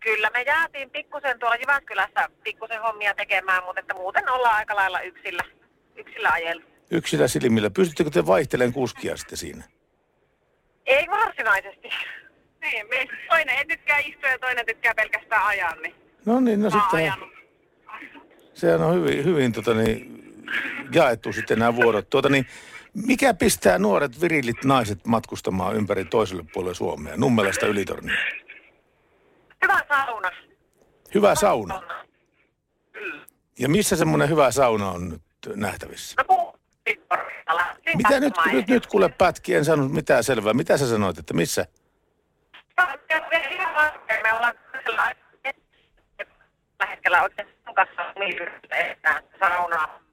kyllä me jäätiin pikkusen tuolla Jyväskylässä pikkusen hommia tekemään, mutta että muuten ollaan aika lailla yksillä, yksillä ajella. Yksillä silmillä. Pystyttekö te vaihtelemaan kuskia sitten siinä? Ei varsinaisesti. Niin, me toinen ei tykkää istua ja toinen tykkää pelkästään ajaa, niin No niin, no mä sitten ajanut. sehän on hyvin, hyvin tota niin, jaettu sitten nämä vuorot. Tuota niin, mikä pistää nuoret virillit naiset matkustamaan ympäri toiselle puolelle Suomea, Nummelasta Ylitornioon? Hyvä sauna. Hyvä sauna. Ja missä semmoinen hyvä sauna on nyt nähtävissä? No Mitä nyt, nyt, nyt kuule pätki, en saanut mitään selvää. Mitä sä sanoit, että missä? Me ollaan tällä hetkellä oikein kanssa mietitään saunaa.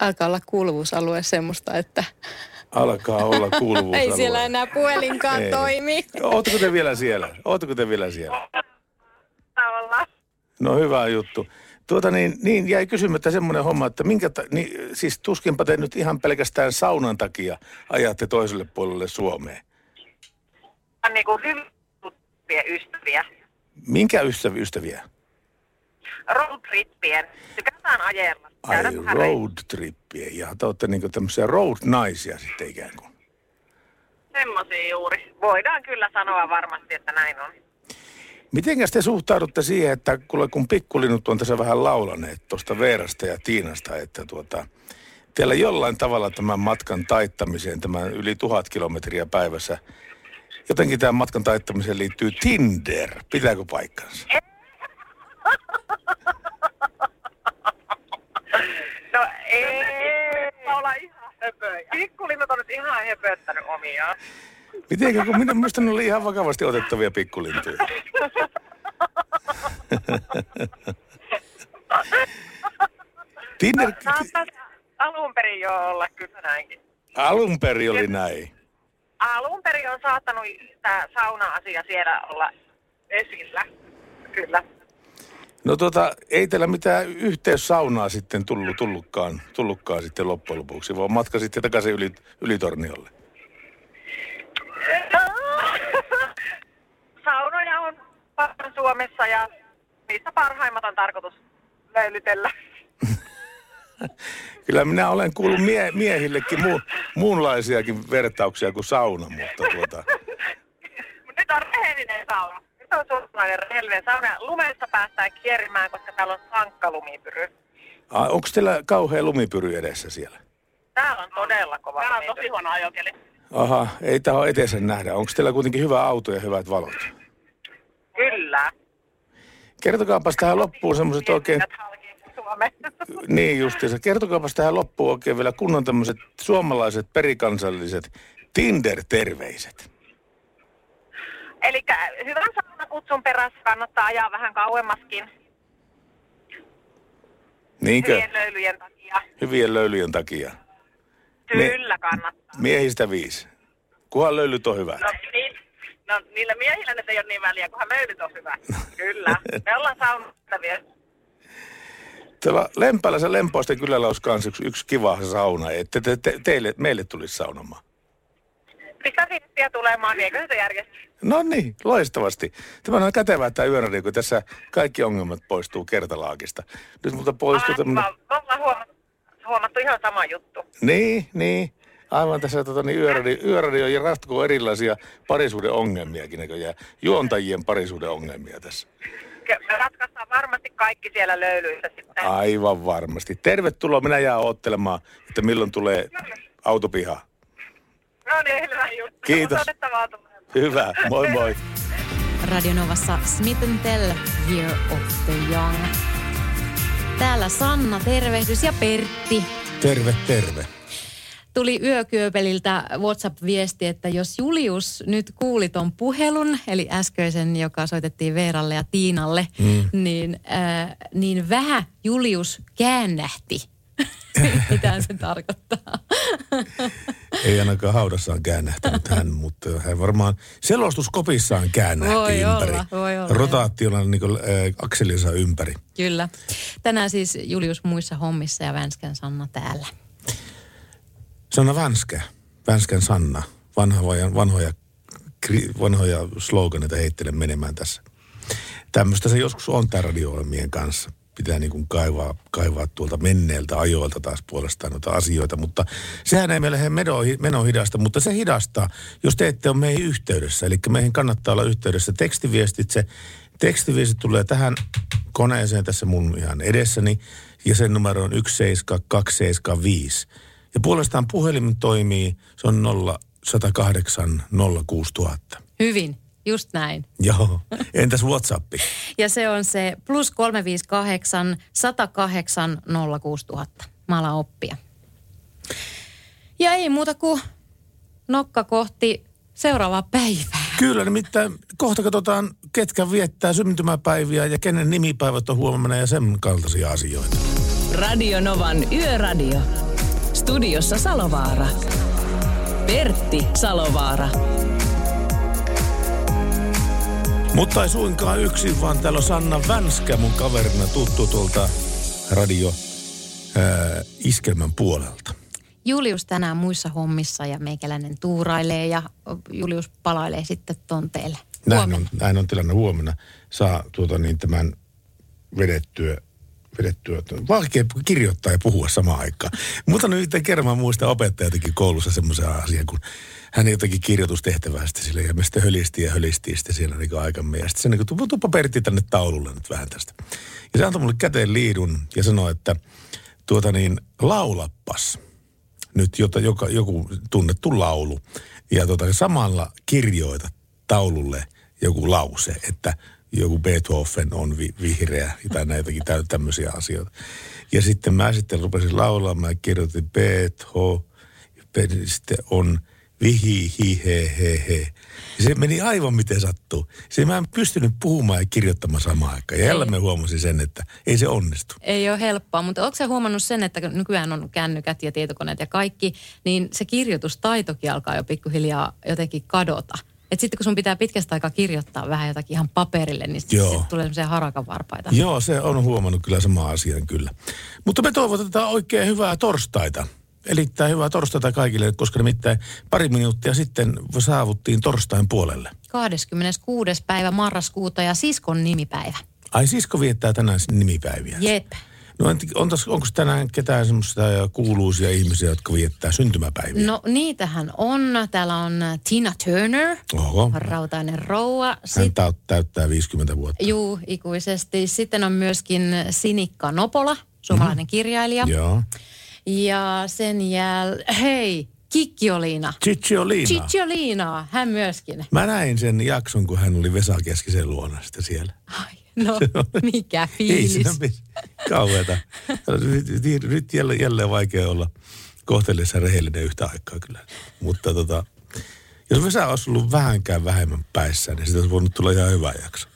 Alkaa olla kuuluvuusalue semmoista, että Alkaa olla kuuluvuus. ei siellä enää puhelinkaan Ei. toimi. Ootteko te vielä siellä? Ootteko te vielä siellä? Tavallaan. No hyvä juttu. Tuota niin, niin jäi kysymättä semmoinen homma, että minkä, ta- niin, siis tuskinpa te nyt ihan pelkästään saunan takia ajatte toiselle puolelle Suomeen. On niin kuin hyvin tuttuja ystäviä. Minkä ystäviä? ystäviä? Roadtrippien. Tykätään ajella. Ai Käydä vähän road trippien. Ja te olette niin tämmöisiä road naisia sitten ikään kuin. Semmoisia juuri. Voidaan kyllä sanoa varmasti, että näin on. Mitenkäs te suhtaudutte siihen, että kuule, kun pikkulinut on tässä vähän laulaneet tuosta Veerasta ja Tiinasta, että tuota, teillä jollain tavalla tämän matkan taittamiseen, tämän yli tuhat kilometriä päivässä, jotenkin tämän matkan taittamiseen liittyy Tinder. Pitääkö paikkansa? ei. olla ihan höpöjä. Pikkulinnut on nyt ihan höpöttänyt omiaan. Mitenkä, kun minä muistan, ne oli ihan vakavasti otettavia pikkulintuja. Tinder, Saattaa alun perin jo olla kyllä näinkin. alun perin oli näin. Alun perin on saattanut tämä sauna-asia siellä olla esillä. Kyllä. No tota, ei teillä mitään yhteyssaunaa sitten tullut, tullutkaan, tullutkaan sitten loppujen lopuksi, vaan matka sitten takaisin yli, ylitorniolle. Saunoja on paljon Suomessa ja niistä parhaimmat on tarkoitus löylytellä. Kyllä minä olen kuullut mie- miehillekin mu- muunlaisiakin vertauksia kuin sauna, mutta tuota, nyt on rehellinen sauna. Nyt nyt on suomalainen rehellinen sauna. Lumessa päästään kierimään, koska täällä on sankka lumipyry. Onko teillä kauhea lumipyry edessä siellä? Täällä on todella kova Täällä on tosi huono ajokeli. Aha, ei taho eteensä nähdä. Onko teillä kuitenkin hyvä auto ja hyvät valot? Kyllä. Kertokaapas tähän loppuun semmoiset oikein... Niin justiinsa. Kertokaapas tähän loppuun oikein vielä kunnon tämmöiset suomalaiset perikansalliset Tinder-terveiset. Eli hyvän saunakutsun perässä kannattaa ajaa vähän kauemmaskin Niinkö? hyvien löylyjen takia. Hyvien löylyjen takia. Kyllä kannattaa. Miehistä viisi. Kunhan löylyt on hyvät. No, niin, no niillä miehillä nyt ei ole niin väliä, kunhan löylyt on hyvä. Kyllä. Me ollaan saunattavia. Tuolla Lempäälässä Lempoisten kylällä olisi kans yksi, yksi kiva sauna. Että te, te, teille, meille tulisi saunomaan. Pistä viestiä tulemaan, niin eikö se järjestä? No niin, loistavasti. Tämä on kätevää tämä yöradio, kun tässä kaikki ongelmat poistuu kertalaakista. Nyt multa poistuu tämmöinen... Ollaan huomattu, huomattu ihan sama juttu. Niin, niin. Aivan tässä tota, niin yöradio, yöradio ja ratkoo erilaisia parisuuden ongelmiakin näköjään. Juontajien parisuuden ongelmia tässä. Me ratkaistaan varmasti kaikki siellä löylyissä sitten. Aivan varmasti. Tervetuloa, minä jään odottelemaan, että milloin tulee autopiha. No niin, hyvä juttu. Kiitos. Hyvä, moi moi. Radionovassa Smith Tell, Year of the Young. Täällä Sanna, tervehdys ja Pertti. Terve, terve. Tuli yökyöpeliltä WhatsApp-viesti, että jos Julius nyt kuuli ton puhelun, eli äskeisen, joka soitettiin Veeralle ja Tiinalle, mm. niin, äh, niin vähän Julius käännähti. Mitähän se tarkoittaa? Ei ainakaan haudassaan käännähtänyt hän, mutta hän varmaan selostuskopissaan käännähti Voi ympäri. olla, voi olla. Rotaationa niin kuin, äh, akselinsa ympäri. Kyllä. Tänään siis Julius muissa hommissa ja Vänskän Sanna täällä. Sanna Vänskä, Vänskän Sanna, vanhoja, vanhoja, vanhoja sloganeita heittelen menemään tässä. Tämmöistä se joskus on tämä radio kanssa. Pitää niin kuin kaivaa, kaivaa tuolta menneiltä ajoilta taas puolestaan noita asioita, mutta sehän ei meille meno, hidasta, mutta se hidastaa, jos te ette ole meihin yhteydessä. Eli meihin kannattaa olla yhteydessä tekstiviestitse. Tekstiviestit tulee tähän koneeseen tässä mun ihan edessäni ja sen numero on 17275. Ja puolestaan puhelimen toimii, se on 0 108 06000. Hyvin, just näin. Joo, entäs Whatsappi? Ja se on se plus 358 108 06000. Mä alan oppia. Ja ei muuta kuin nokka kohti seuraavaa päivää. Kyllä, nimittäin kohta katsotaan, ketkä viettää syntymäpäiviä ja kenen nimipäivät on huomenna ja sen kaltaisia asioita. Radio Novan Yöradio. Studiossa Salovaara. Pertti Salovaara. Mutta ei suinkaan yksin, vaan täällä on Sanna Vänskä, mun kaverina tuttu tuolta radio ää, iskelmän puolelta. Julius tänään muissa hommissa ja meikäläinen tuurailee ja Julius palailee sitten tonteelle. Näin on, näin on tilanne huomenna. Saa tuota niin tämän vedettyä vedettyä. Vaikea kirjoittaa ja puhua samaan aikaan. Mutta nyt kerran mä muistan opettaja jotenkin koulussa semmoisen asian, kun hän jotenkin kirjoitustehtävää sitten sille ja me sitten hölisti ja hölisti sitten siellä niin aikamme. Ja sitten se niin kuin, tuppa Pertti tänne taululle nyt vähän tästä. Ja se antoi mulle käteen liidun ja sanoi, että tuota niin, laulappas nyt jota, joka, joku tunnettu laulu. Ja tuota, samalla kirjoita taululle joku lause, että joku Beethoven on vi- vihreä tai näitäkin tä- tämmöisiä asioita. Ja sitten mä sitten rupesin laulamaan, mä kirjoitin Beethoven, sitten on vihi, hi, he, he, he. Se meni aivan miten sattuu. Se mä en pystynyt puhumaan ja kirjoittamaan samaan aikaan. Ja jälleen mä huomasin sen, että ei se onnistu. Ei ole helppoa, mutta onko se huomannut sen, että nykyään on kännykät ja tietokoneet ja kaikki, niin se kirjoitustaitokin alkaa jo pikkuhiljaa jotenkin kadota. Et sitten kun sun pitää pitkästä aikaa kirjoittaa vähän jotakin ihan paperille, niin sitten sit tulee semmoisia harakanvarpaita. Joo, se on huomannut kyllä sama asian kyllä. Mutta me toivotetaan oikein hyvää torstaita. Erittäin hyvää torstaita kaikille, koska nimittäin pari minuuttia sitten saavuttiin torstain puolelle. 26. päivä marraskuuta ja siskon nimipäivä. Ai sisko viettää tänään nimipäiviä. Jep. No on tos, onko tänään ketään semmoisia kuuluisia ihmisiä, jotka viettää syntymäpäiviä? No niitähän on. Täällä on Tina Turner, Oho, rautainen rouva. hän Sitten, täyt- täyttää 50 vuotta. juu, ikuisesti. Sitten on myöskin Sinikka Nopola, suomalainen kirjailija. Joo. Ja sen jäl... Hei, Kikkioliina. Cicciolina. Cicciolina, hän myöskin. Mä näin sen jakson, kun hän oli Vesa Keskisen luona sitten siellä. Ai, no, mikä Ei fiilis. siinä mit- kauheata. Nyt, nyt- jälleen, jälleen vaikea olla kohtelias ja rehellinen yhtä aikaa kyllä. Mutta tota, jos Vesa olisi ollut vähänkään vähemmän päissä, niin siitä olisi voinut tulla ihan hyvä jakso.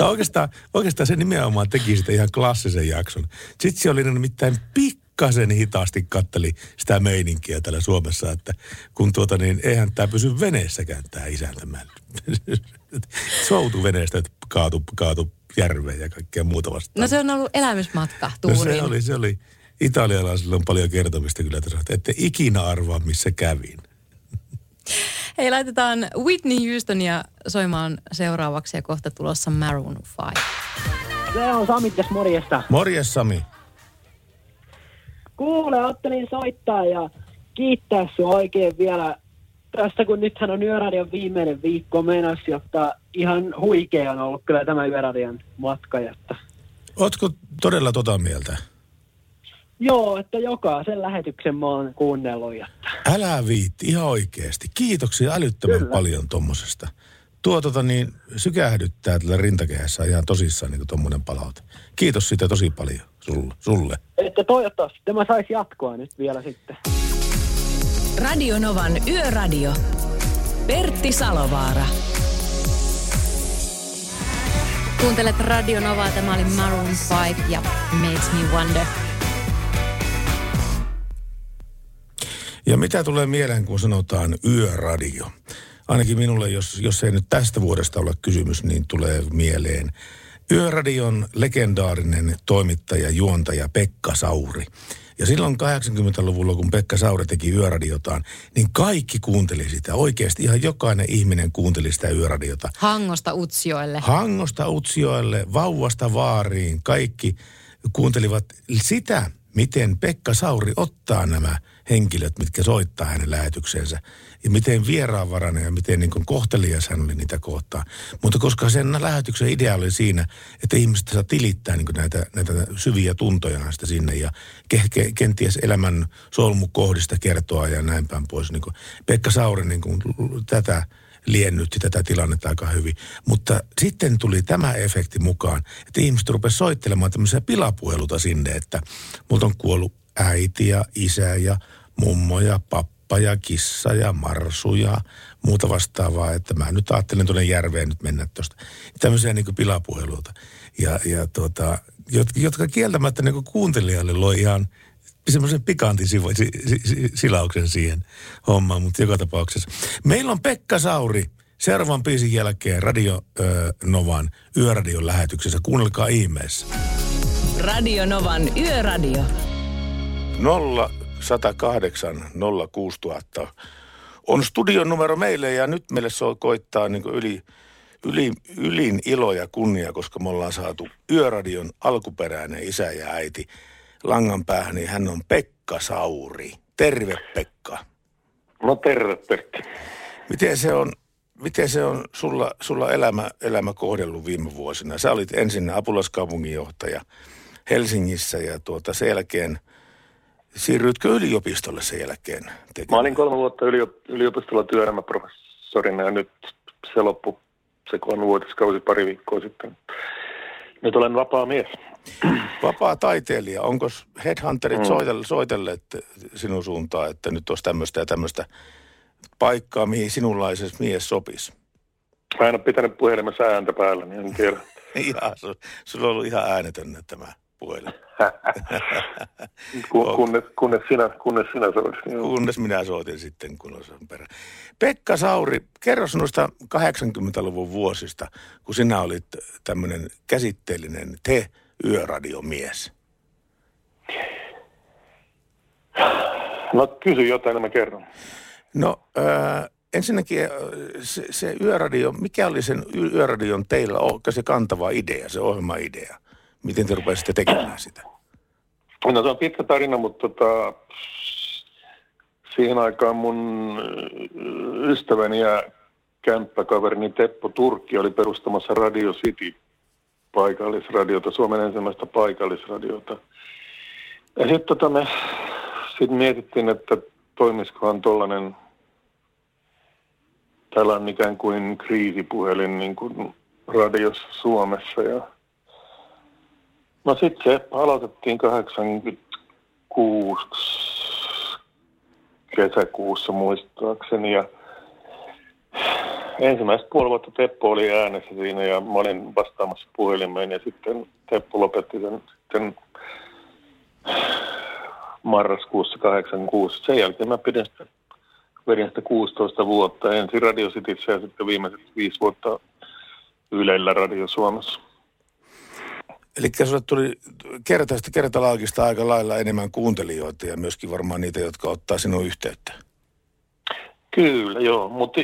Oikeastaan, oikeastaan se nimenomaan teki sitä ihan klassisen jakson. Sitten se oli nimittäin pikkasen hitaasti katteli sitä meininkiä täällä Suomessa, että kun tuota niin, eihän tämä pysy veneessäkään tämä isäntä. Mä- Soutu veneestä, että kaatu, kaatu järveen ja kaikkea muuta vastaan. No se on ollut elämysmatka No tuuriin. se oli, se oli. Italialaisilla on paljon kertomista kyllä tässä, että ette ikinä arvaa, missä kävin. Hei, laitetaan Whitney Houstonia soimaan seuraavaksi ja kohta tulossa Maroon 5. Se on Sami tässä morjesta. Morjes Sami. Kuule, ajattelin soittaa ja kiittää sinua oikein vielä tästä, kun nythän on Yöradion viimeinen viikko menossa, jotta ihan huikea on ollut kyllä tämä Yöradion matka. Jotta. Ootko todella tota mieltä? Joo, että jokaisen lähetyksen mä oon kuunnellut. Jotta. Älä viitti, ihan oikeasti. Kiitoksia älyttömän Kyllä. paljon tommosesta. Tuo tota niin, sykähdyttää tällä rintakehässä ihan tosissaan niin tommonen palaute. Kiitos siitä tosi paljon sulle. sulle. Että toivottavasti tämä saisi jatkoa nyt vielä sitten. Radio Novan Yöradio. Pertti Salovaara. Kuuntelet Radio Novaa, tämä oli Maroon 5 ja Makes Me Wonder. Ja mitä tulee mieleen, kun sanotaan yöradio? Ainakin minulle, jos, jos ei nyt tästä vuodesta ole kysymys, niin tulee mieleen Yöradion legendaarinen toimittaja, juontaja Pekka Sauri. Ja silloin 80-luvulla, kun Pekka Sauri teki yöradiotaan, niin kaikki kuunteli sitä. Oikeasti ihan jokainen ihminen kuunteli sitä yöradiota. Hangosta Utsioille. Hangosta Utsioille, vauvasta vaariin, kaikki kuuntelivat sitä, miten Pekka Sauri ottaa nämä henkilöt, mitkä soittaa hänen lähetyksensä. Ja miten vieraanvarainen ja miten niin kohtelias hän oli niitä kohtaan. Mutta koska sen lähetyksen idea oli siinä, että ihmiset saa tilittää niin näitä, näitä syviä tuntoja sitä sinne ja ke, ke, kenties elämän solmukohdista kertoa ja näin päin pois. Niin Pekka Sauri niin kuin tätä liennytti tätä tilannetta aika hyvin. Mutta sitten tuli tämä efekti mukaan, että ihmiset rupesivat soittelemaan tämmöisiä pilapuheluta sinne, että multa on kuollut äiti ja isä ja mummo ja pappa ja kissa ja marsu ja muuta vastaavaa, että mä nyt ajattelen tuonne järveen nyt mennä tuosta. Tämmöisiä niin pilapuheluita. Ja, ja tuota, jotka, jotka kieltämättä niin kuuntelijalle loi ihan semmoisen pikantin sivu, si, si, si, silauksen siihen hommaan, mutta joka tapauksessa. Meillä on Pekka Sauri seuraavan biisin jälkeen Radio ö, Novan yöradion lähetyksessä. Kuunnelkaa ihmeessä. Radio Novan Yöradio. 0108 06000 on studion numero meille ja nyt meille se koittaa niin yli, yli, ylin ilo ja kunnia, koska me ollaan saatu Yöradion alkuperäinen isä ja äiti langan päähän, niin hän on Pekka Sauri. Terve Pekka. No terve Pertti. Miten se on, miten se on sulla, sulla elämä, elämä kohdellut viime vuosina? Sä olit ensin apulaiskaupunginjohtaja Helsingissä ja tuota, sen jälkeen siirryitkö yliopistolle sen jälkeen? Tekemään? Mä olin kolme vuotta yliop- yliopistolla työelämäprofessorina ja nyt se loppu se kolmivuotiskausi pari viikkoa sitten. Nyt olen vapaa mies. Vapaa taiteilija. Onko headhunterit Mm. mm. soitelleet, soitelleet sinun suuntaan, että nyt olisi tämmöistä ja tämmöistä paikkaa, mihin sinunlaisessa mies sopisi? Mä en ole pitänyt puhelimessa ääntä päällä, niin en tiedä. Ihan, su, sulla on ollut ihan äänetön tämä puhelin. Ku, kunnes, kunnes, sinä, kunnes sinä soitit. Joo. Kunnes minä soitin sitten, kun on sen perä. Pekka Sauri, kerro noista 80-luvun vuosista, kun sinä olit tämmöinen käsitteellinen te-yöradiomies. No kysy jotain, niin mä kerron. No äh, ensinnäkin se, se yöradio, mikä oli sen yöradion teillä, onko se kantava idea, se ohjelmaidea? Miten te rupesitte tekemään sitä? No se on pitkä tarina, mutta tota, siihen aikaan mun ystäväni ja kämppäkaverini Teppo Turkki oli perustamassa Radio City paikallisradiota, Suomen ensimmäistä paikallisradiota. Ja sitten tota me sit mietittiin, että toimisikohan tuollainen tällainen ikään kuin kriisipuhelin niin kuin radiossa Suomessa. Ja no sitten se aloitettiin 86 kesäkuussa muistaakseni ja ensimmäistä puoli vuotta Teppo oli äänessä siinä ja mä olin vastaamassa puhelimeen ja sitten Teppo lopetti sen sitten marraskuussa 86. Sen jälkeen mä pidin sitä, vedin sitä 16 vuotta ensin Radio Cityssä ja sitten viimeiset viisi vuotta Ylellä Radio Suomessa. Eli sinulle tuli kertaista kertalaakista aika lailla enemmän kuuntelijoita ja myöskin varmaan niitä, jotka ottaa sinun yhteyttä. Kyllä, joo, mutta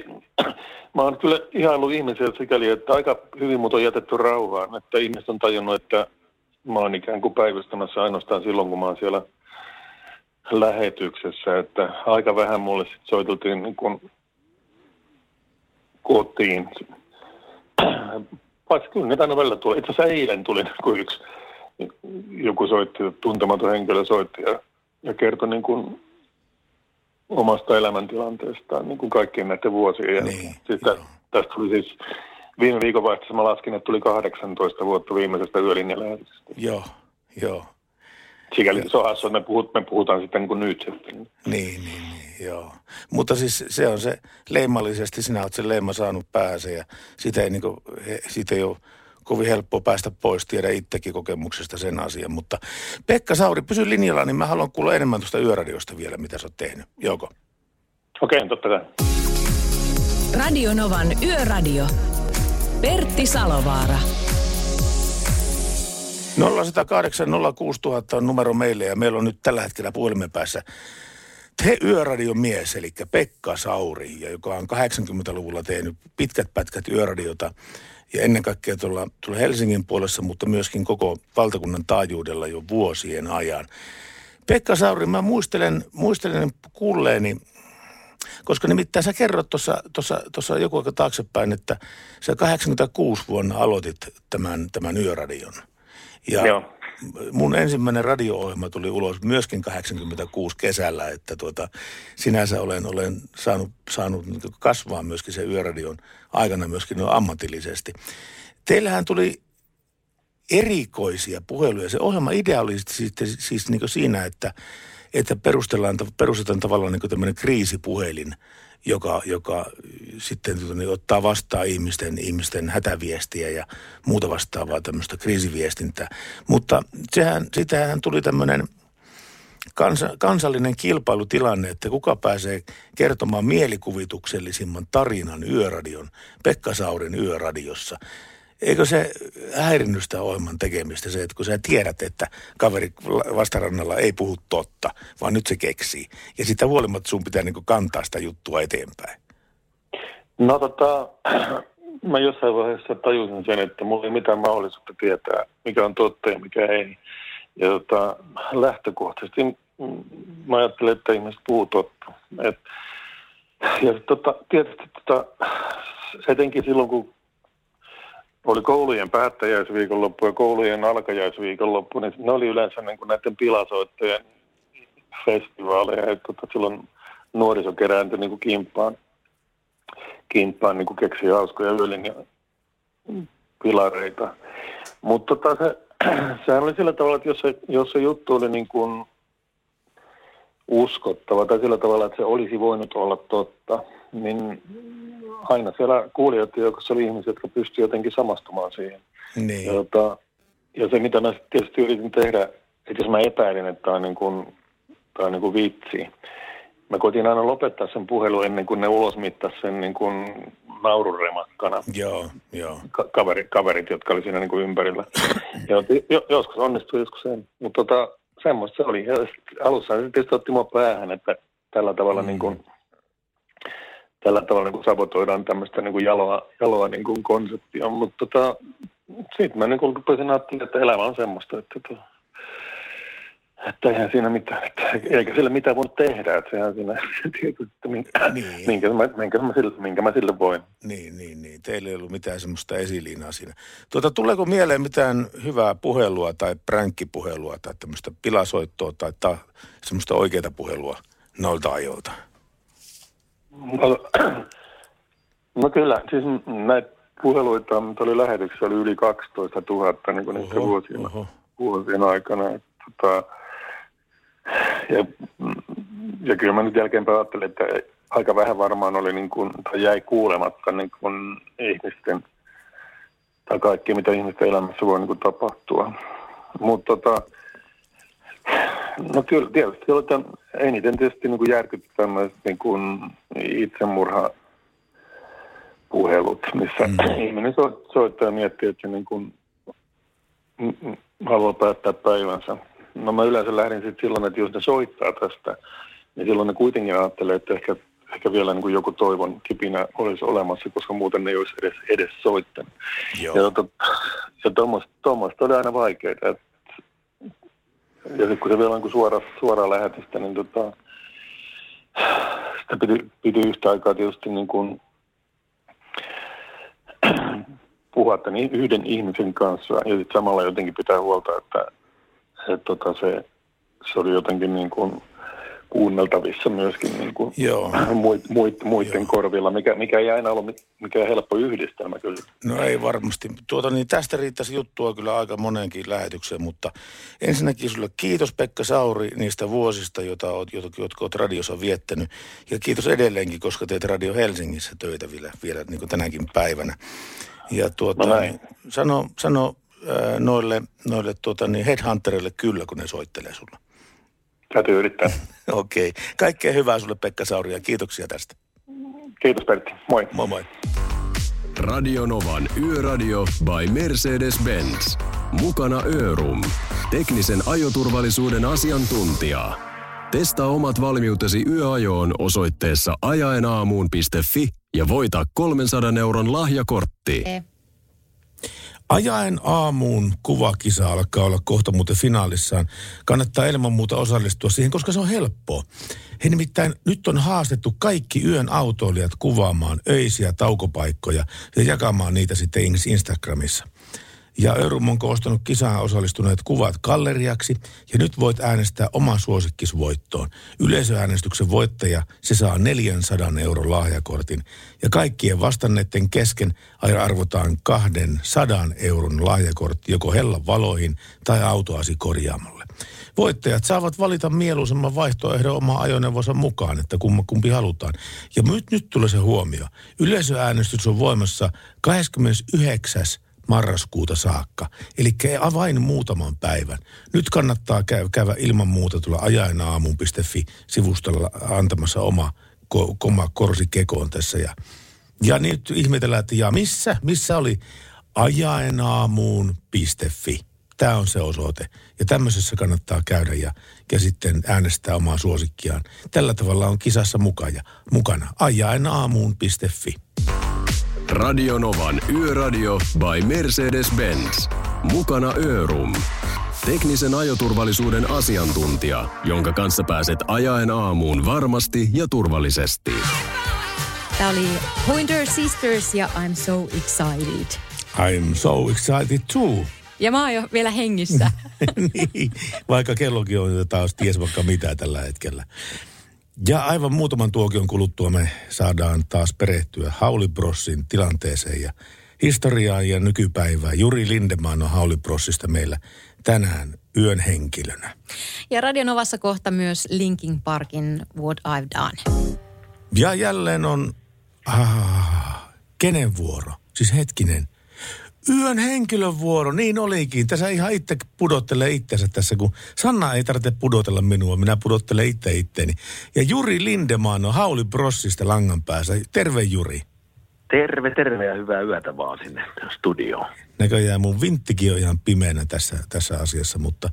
mä oon kyllä ihailu ihmisiä sikäli, että aika hyvin mut on jätetty rauhaan, että ihmiset on tajunnut, että mä oon ikään kuin päivystämässä ainoastaan silloin, kun mä oon siellä lähetyksessä, että aika vähän mulle sit soiteltiin niin kuin kotiin. Paitsi kyllä niitä aina välillä tulee. Itse asiassa eilen tuli niin yksi, joku soitti, tuntematon henkilö soitti ja, ja kertoi niin kuin omasta elämäntilanteestaan niin kuin kaikkien näiden vuosien. Ja Niin, sitä, tästä tuli siis viime viikonvaihteessa mä laskin, että tuli 18 vuotta viimeisestä yölinjalähetyksestä. Joo, joo. Sikäli se on hassu, että me, puhut, me puhutaan sitten niin kuin nyt sitten. Niin, niin, niin, joo. Mutta siis se on se leimallisesti, sinä olet sen leima saanut pääse ja sitä ei, niin kuin, siitä ei ole kovin helppo päästä pois, tiedä itsekin kokemuksesta sen asian. Mutta Pekka Sauri, pysy linjalla, niin mä haluan kuulla enemmän tuosta yöradiosta vielä, mitä sä oot tehnyt. Joko? Okei, okay, totta kai. Radio Novan Yöradio. Pertti Salovaara. 0108 06000 on numero meille ja meillä on nyt tällä hetkellä puhelimen päässä te yöradion mies, eli Pekka Sauri, joka on 80-luvulla tehnyt pitkät pätkät yöradiota ja ennen kaikkea tuolla, tuolla Helsingin puolessa, mutta myöskin koko valtakunnan taajuudella jo vuosien ajan. Pekka Sauri, mä muistelen, muistelen kuulleeni, koska nimittäin sä kerrot tuossa joku aika taaksepäin, että sä 86 vuonna aloitit tämän, tämän yöradion. Ja Joo. Mun ensimmäinen radio-ohjelma tuli ulos myöskin 86 kesällä, että tuota, sinänsä olen, olen saanut, saanut niin kasvaa myöskin sen yöradion aikana myöskin no ammatillisesti. Teillähän tuli erikoisia puheluja. Se ohjelma idea oli siis, siis niin siinä, että, että perustellaan, perustetaan tavallaan niin tämmöinen kriisipuhelin, joka, joka sitten tota niin, ottaa vastaan ihmisten, ihmisten hätäviestiä ja muuta vastaavaa tämmöistä kriisiviestintää. Mutta sehän, sitähän tuli tämmöinen kansa, kansallinen kilpailutilanne, että kuka pääsee kertomaan mielikuvituksellisimman tarinan yöradion, Pekka Saurin yöradiossa. Eikö se häirinnyt sitä ohjelman tekemistä se, että kun sä tiedät, että kaveri vastarannalla ei puhu totta, vaan nyt se keksii. Ja sitä huolimatta sun pitää niin kantaa sitä juttua eteenpäin. No tota, mä jossain vaiheessa tajusin sen, että mulla ei mitään mahdollisuutta tietää, mikä on totta ja mikä ei. Ja tota, lähtökohtaisesti mä ajattelen, että ihmiset puhuu totta. Et, ja tota, tietysti tota, etenkin silloin, kun oli koulujen päättäjäisviikonloppu ja koulujen alkajaisviikonloppu, niin ne oli yleensä niin kuin näiden pilasoittajien festivaaleja. Että tota, silloin nuoriso kerääntyi niin kuin kimppaan, kimppaan niin kuin keksi hauskoja yölinja pilareita. Mutta tota, se, sehän oli sillä tavalla, että jos se, jos se juttu oli niin kuin uskottava tai sillä tavalla, että se olisi voinut olla totta, niin aina siellä kuulijoiden joukossa oli ihmisiä, jotka pystyivät jotenkin samastumaan siihen. Niin. Ja, tota, ja se, mitä mä tietysti yritin tehdä, että jos mä epäilin, että tämä on, niin kuin, tämä on niin kuin vitsi, mä koitin aina lopettaa sen puhelun ennen kuin ne ulosmittasi sen niin kuin naururemakkana. Joo, joo. Ka- kaveri, kaverit, jotka oli siinä niin kuin ympärillä. ja jo, joskus onnistui, joskus ei. Mutta tota, semmoista se oli. Ja alussa se tietysti otti mua päähän, että tällä tavalla mm. niin kuin, tällä tavalla niin kuin sabotoidaan tämmöistä niin kuin jaloa, jaloa niin kuin konseptia. Mutta tota, sitten mä niin kuin rupesin ajattelemaan, että elämä on semmoista, että, to, että eihän siinä mitään, että eikä sille mitään voi tehdä, että sehän siinä tietysti, että minkä, niin. minkä, mä, minkä, mä sille, minkä mä sille voin. Niin, niin, niin. Teillä ei ollut mitään semmoista esiliinaa siinä. Tuota, tuleeko mieleen mitään hyvää puhelua tai pränkkipuhelua tai tämmöistä pilasoittoa tai ta, semmoista oikeaa puhelua noilta ajoilta? No, no kyllä, siis näitä puheluita, mitä oli lähetyksessä, oli yli 12 000 niin kuin oho, vuosien, oho. vuosien aikana. Että, tota, ja, ja kyllä mä nyt jälkeenpäin ajattelin, että aika vähän varmaan oli niin kuin, tai jäi kuulematta niin kuin ihmisten tai kaikki, mitä ihmisten elämässä voi niin kuin tapahtua. Mutta tota, no kyllä tietysti että eniten tietysti niin kuin järkytti tämmöiset niin kuin itsemurha puhelut, missä mm. ihminen soittaa ja miettii, että niin kuin haluaa päättää päivänsä no mä yleensä lähdin sitten silloin, että jos ne soittaa tästä, niin silloin ne kuitenkin ajattelee, että ehkä, ehkä vielä niin kuin joku toivon kipinä olisi olemassa, koska muuten ne ei olisi edes, edes soittanut. Joo. Ja, to, ja tuommoista oli aina vaikeaa. Että, ja sitten kun se vielä on suora, suora lähetystä, niin tota, sitä piti, piti yhtä aikaa tietysti niin kuin puhua tämän yhden ihmisen kanssa. Ja sitten samalla jotenkin pitää huolta, että että tota se, se oli jotenkin niin kuin kuunneltavissa myöskin niin kuin Joo. Muit, muit, muiden Joo. korvilla, mikä, mikä ei aina ollut mikään helppo yhdistelmä kyllä. No ei varmasti. Tuota, niin tästä riittäisi juttua kyllä aika moneenkin lähetykseen, mutta ensinnäkin sulle kiitos Pekka Sauri niistä vuosista, joita oot, jotka olet radiossa viettänyt. Ja kiitos edelleenkin, koska teet Radio Helsingissä töitä vielä, vielä niin kuin tänäkin päivänä. Ja tuota, no niin, sano, sano noille, noille tuota, niin headhunterille kyllä, kun ne soittelee sulla? Täytyy yrittää. Okei. Okay. Kaikkea hyvää sulle Pekka Sauri ja kiitoksia tästä. Kiitos Pertti. Moi. Moi moi. Radio Novan Yöradio by Mercedes-Benz. Mukana Örum. Teknisen ajoturvallisuuden asiantuntija. Testaa omat valmiutesi yöajoon osoitteessa ajaenaamuun.fi ja voita 300 euron lahjakortti. E. Ajaen aamuun kuvakisa alkaa olla kohta muuten finaalissaan. Kannattaa ilman muuta osallistua siihen, koska se on helppoa. He nimittäin nyt on haastettu kaikki yön autoilijat kuvaamaan öisiä taukopaikkoja ja jakamaan niitä sitten Instagramissa. Ja Örum on koostanut kisaan osallistuneet kuvat galleriaksi ja nyt voit äänestää oman suosikkisvoittoon. Yleisöäänestyksen voittaja, se saa 400 euron lahjakortin ja kaikkien vastanneiden kesken arvotaan 200 euron lahjakortti joko hellan valoihin tai autoasi korjaamolle. Voittajat saavat valita mieluisemman vaihtoehdon omaa ajoneuvonsa mukaan, että kumma kumpi halutaan. Ja nyt, nyt tulee se huomio. Yleisöäänestys on voimassa 29 marraskuuta saakka. Eli vain muutaman päivän. Nyt kannattaa käy, käydä ilman muuta tulla ajaenaamun.fi-sivustolla antamassa oma, ko, oma korsi kekoon tässä. Ja, ja nyt ihmetellään, että ja missä? Missä oli ajaenaamuun.fi? Tämä on se osoite. Ja tämmöisessä kannattaa käydä ja, ja sitten äänestää omaa suosikkiaan. Tällä tavalla on kisassa mukana. mukana. ajaenaamuun.fi. Radio Novan Yöradio by Mercedes-Benz. Mukana Örum. Teknisen ajoturvallisuuden asiantuntija, jonka kanssa pääset ajaen aamuun varmasti ja turvallisesti. Tämä oli Pointer Sisters ja I'm so excited. I'm so excited too. Ja mä oon jo vielä hengissä. niin, vaikka kellokin on taas ties vaikka mitä tällä hetkellä. Ja aivan muutaman tuokion kuluttua me saadaan taas perehtyä Haulibrossin tilanteeseen ja historiaan ja nykypäivään. Juri Lindemann on Haulibrossista meillä tänään yön henkilönä. Ja Radionovassa kohta myös Linkin Parkin What I've Done. Ja jälleen on, ah, kenen vuoro? Siis hetkinen, Yön henkilövuoro, niin olikin. Tässä ihan itse pudottelee itsensä tässä, kun Sanna ei tarvitse pudotella minua, minä pudottelen itse itteeni. Ja Juri Lindemaan on Hauli Brossista langan päässä. Terve Juri. Terve, terve ja hyvää yötä vaan sinne studioon. Näköjään mun vinttikin on ihan pimeänä tässä, tässä asiassa, mutta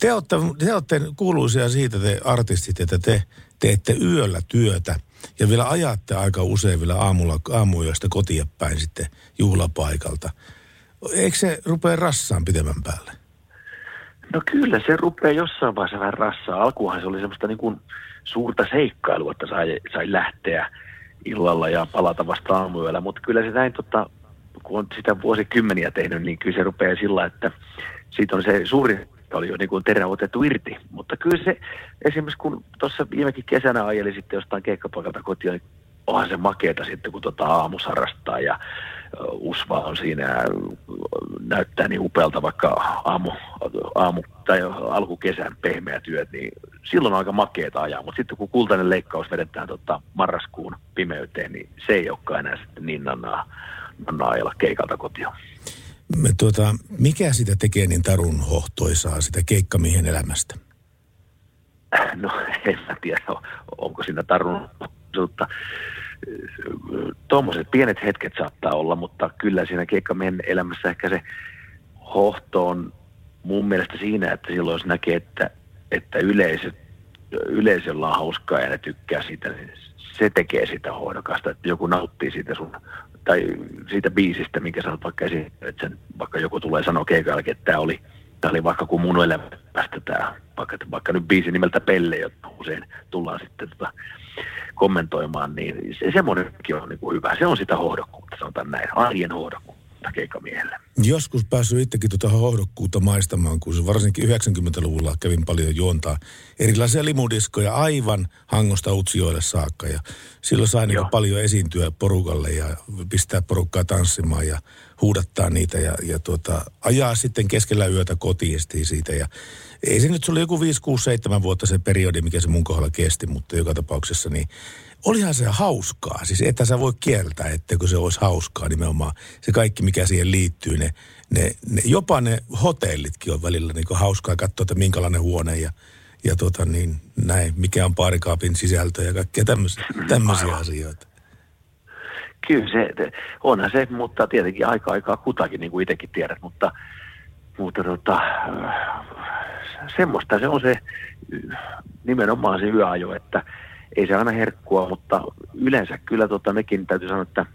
te olette, te olette kuuluisia siitä te artistit, että te teette yöllä työtä ja vielä ajatte aika usein vielä aamulla, aamuyöstä kotia päin sitten juhlapaikalta. Eikö se rupea rassaan pitemmän päälle? No kyllä se rupeaa jossain vaiheessa vähän rassaa. Alkuhan se oli semmoista niin kuin suurta seikkailua, että sai, sai lähteä illalla ja palata vasta aamuyöllä. Mutta kyllä se näin, tota, kun on sitä vuosikymmeniä tehnyt, niin kyllä se rupeaa sillä, että siitä on se suuri oli jo niin kuin terä otettu irti. Mutta kyllä se, esimerkiksi kun tuossa viimekin kesänä ajeli sitten jostain keikkapaikalta kotiin, niin onhan se makeeta sitten, kun tota aamusarrastaa ja usva on siinä näyttää niin upealta vaikka aamu, aamu tai alkukesän pehmeät työt, niin silloin on aika makeeta ajaa. Mutta sitten kun kultainen leikkaus vedetään tota marraskuun pimeyteen, niin se ei olekaan enää sitten niin nannaa, nannaa ajella keikalta kotiin. Me, tuota, mikä sitä tekee niin tarun hohtoisaa, sitä keikkamiehen elämästä? No en mä tiedä, onko siinä tarun mutta tuommoiset pienet hetket saattaa olla, mutta kyllä siinä keikkamiehen elämässä ehkä se hohto on mun mielestä siinä, että silloin jos näkee, että, että yleisö, yleisöllä on hauskaa ja ne tykkää siitä, niin se tekee sitä hoidokasta, että joku nauttii siitä sun, tai siitä biisistä, minkä sä vaikka esiin, että sen, vaikka joku tulee sanoa keikan että tämä oli, tämä oli vaikka kun mun elämästä tämä, vaikka, vaikka nyt biisi nimeltä Pelle, jota usein tullaan sitten tota, kommentoimaan, niin se, semmoinenkin on niin kuin hyvä. Se on sitä hohdokkuutta, sanotaan näin, arjen hohdokkuutta keikkamiehelle. Joskus päässyt itsekin tuota hohdokkuutta maistamaan, kun se varsinkin 90-luvulla kävin paljon juontaa erilaisia limudiskoja aivan Hangosta Utsjoelle saakka. Ja silloin sai niin paljon esiintyä porukalle ja pistää porukkaa tanssimaan ja huudattaa niitä ja, ja tuota, ajaa sitten keskellä yötä kotiin siitä. Ja ei se nyt, se oli joku 5, 6, 7 vuotta se periodi, mikä se mun kohdalla kesti, mutta joka tapauksessa niin olihan se hauskaa. Siis että sä voi kieltää, etteikö se olisi hauskaa nimenomaan. Se kaikki, mikä siihen liittyy, ne, ne, ne jopa ne hotellitkin on välillä niin hauskaa katsoa, että minkälainen huone ja, ja tota niin, näin, mikä on paarikaapin sisältö ja kaikkea tämmöisiä, tämmöisiä asioita. Kyllä se, onhan se, mutta tietenkin aika aikaa kutakin, niin kuin itsekin tiedät, mutta, mutta tota, semmoista se on se nimenomaan se yöajo, että ei se aina herkkua, mutta yleensä kyllä tota, mekin täytyy sanoa, että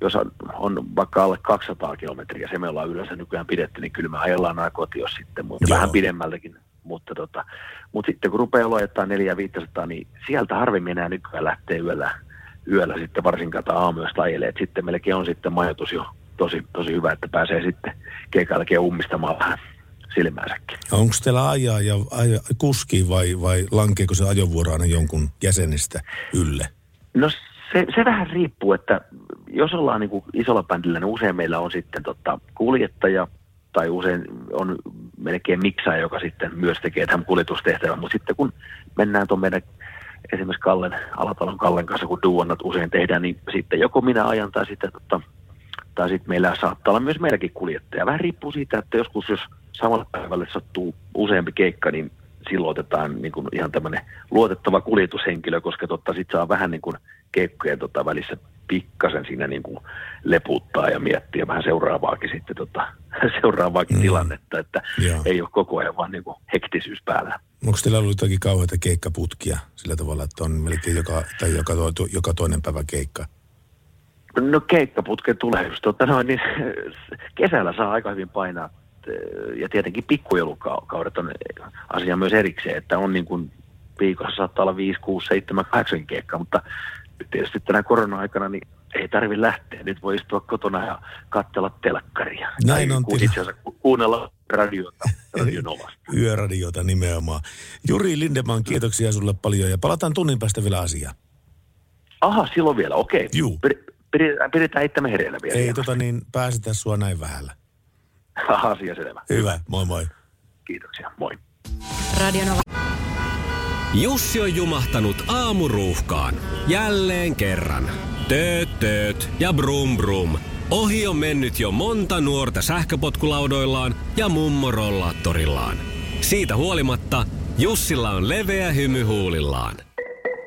jos on, on vaikka alle 200 kilometriä, se me ollaan yleensä nykyään pidetty, niin kyllä me ajellaan aina kotiin sitten, mutta Joo. vähän pidemmältäkin. Mutta, tota, mutta sitten kun rupeaa lojettaa 400 niin sieltä harvemmin enää nykyään lähtee yöllä, yöllä sitten varsinkaan aamuyöstä ajelee. Et sitten melkein on sitten majoitus jo tosi, tosi hyvä, että pääsee sitten keikalla ummistamaan vähän silmäänsäkin. Onko teillä ajaa ja aja, kuski vai, vai lankeeko se ajovuoro aina jonkun jäsenistä ylle? No se, se vähän riippuu, että jos ollaan niin kuin isolla bändillä, niin usein meillä on sitten tota kuljettaja tai usein on melkein miksaa, joka sitten myös tekee tämän kuljetustehtävän. Mutta sitten kun mennään tuon meidän esimerkiksi Kallen, Alatalon Kallen kanssa, kun duonnat usein tehdään, niin sitten joko minä ajan tai sitten, tota, tai sitten meillä saattaa olla myös meilläkin kuljettaja. Vähän riippuu siitä, että joskus jos samalla päivälle sattuu useampi keikka, niin silloin otetaan niin kuin ihan tämmöinen luotettava kuljetushenkilö, koska totta sit saa vähän niin kuin keikkojen tota välissä pikkasen siinä niin kuin leputtaa ja miettiä vähän seuraavaakin sitten tota, seuraavaakin mm. tilannetta, että Joo. ei ole koko ajan vaan niin kuin hektisyys päällä. Onko teillä ollut jotakin kauheita keikkaputkia sillä tavalla, että on melkein joka, tai joka, to, joka toinen päivä keikka? No keikkaputke tulee just, tota noin, niin kesällä saa aika hyvin painaa ja tietenkin pikkujoulukaudet on asia myös erikseen, että on niin kuin viikossa saattaa olla 5, 6, 7, 8 keikkaa, mutta tietysti tänä korona-aikana niin ei tarvi lähteä. Nyt voi istua kotona ja katsella telkkaria. Näin on Itse asiassa kuunnella radiota, radionovasta. Yöradiota nimenomaan. Juri Lindeman, kiitoksia sulle paljon ja palataan tunnin päästä vielä asiaan. Aha, silloin vielä, okei. Juu. Pidetään, itsemme hereillä vielä. Ei tota niin, pääsitä sua näin vähällä. Asia selvä. Hyvä, moi moi. Kiitoksia, moi. Radionova. Jussi on jumahtanut aamuruuhkaan. Jälleen kerran. Tööt, tööt ja brum brum. Ohi on mennyt jo monta nuorta sähköpotkulaudoillaan ja mummorollaattorillaan. Siitä huolimatta Jussilla on leveä hymy huulillaan.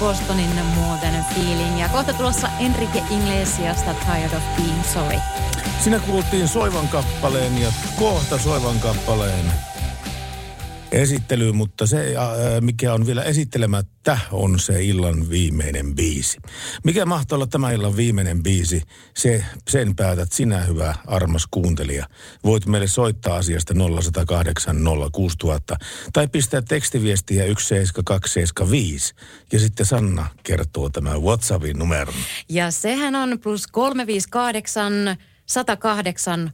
Bostonin muotoinen feeling. Ja kohta tulossa Enrique Iglesiasta Tired of Being Sorry. Siinä kuultiin Soivan kappaleen ja kohta Soivan kappaleen esittely, mutta se, äh, mikä on vielä esittelemättä, on se illan viimeinen biisi. Mikä mahtaa olla tämä illan viimeinen biisi? Se, sen päätät sinä, hyvä armas kuuntelija. Voit meille soittaa asiasta 0108 06000 tai pistää tekstiviestiä 17275 ja sitten Sanna kertoo tämän WhatsAppin numeron. Ja sehän on plus 358 108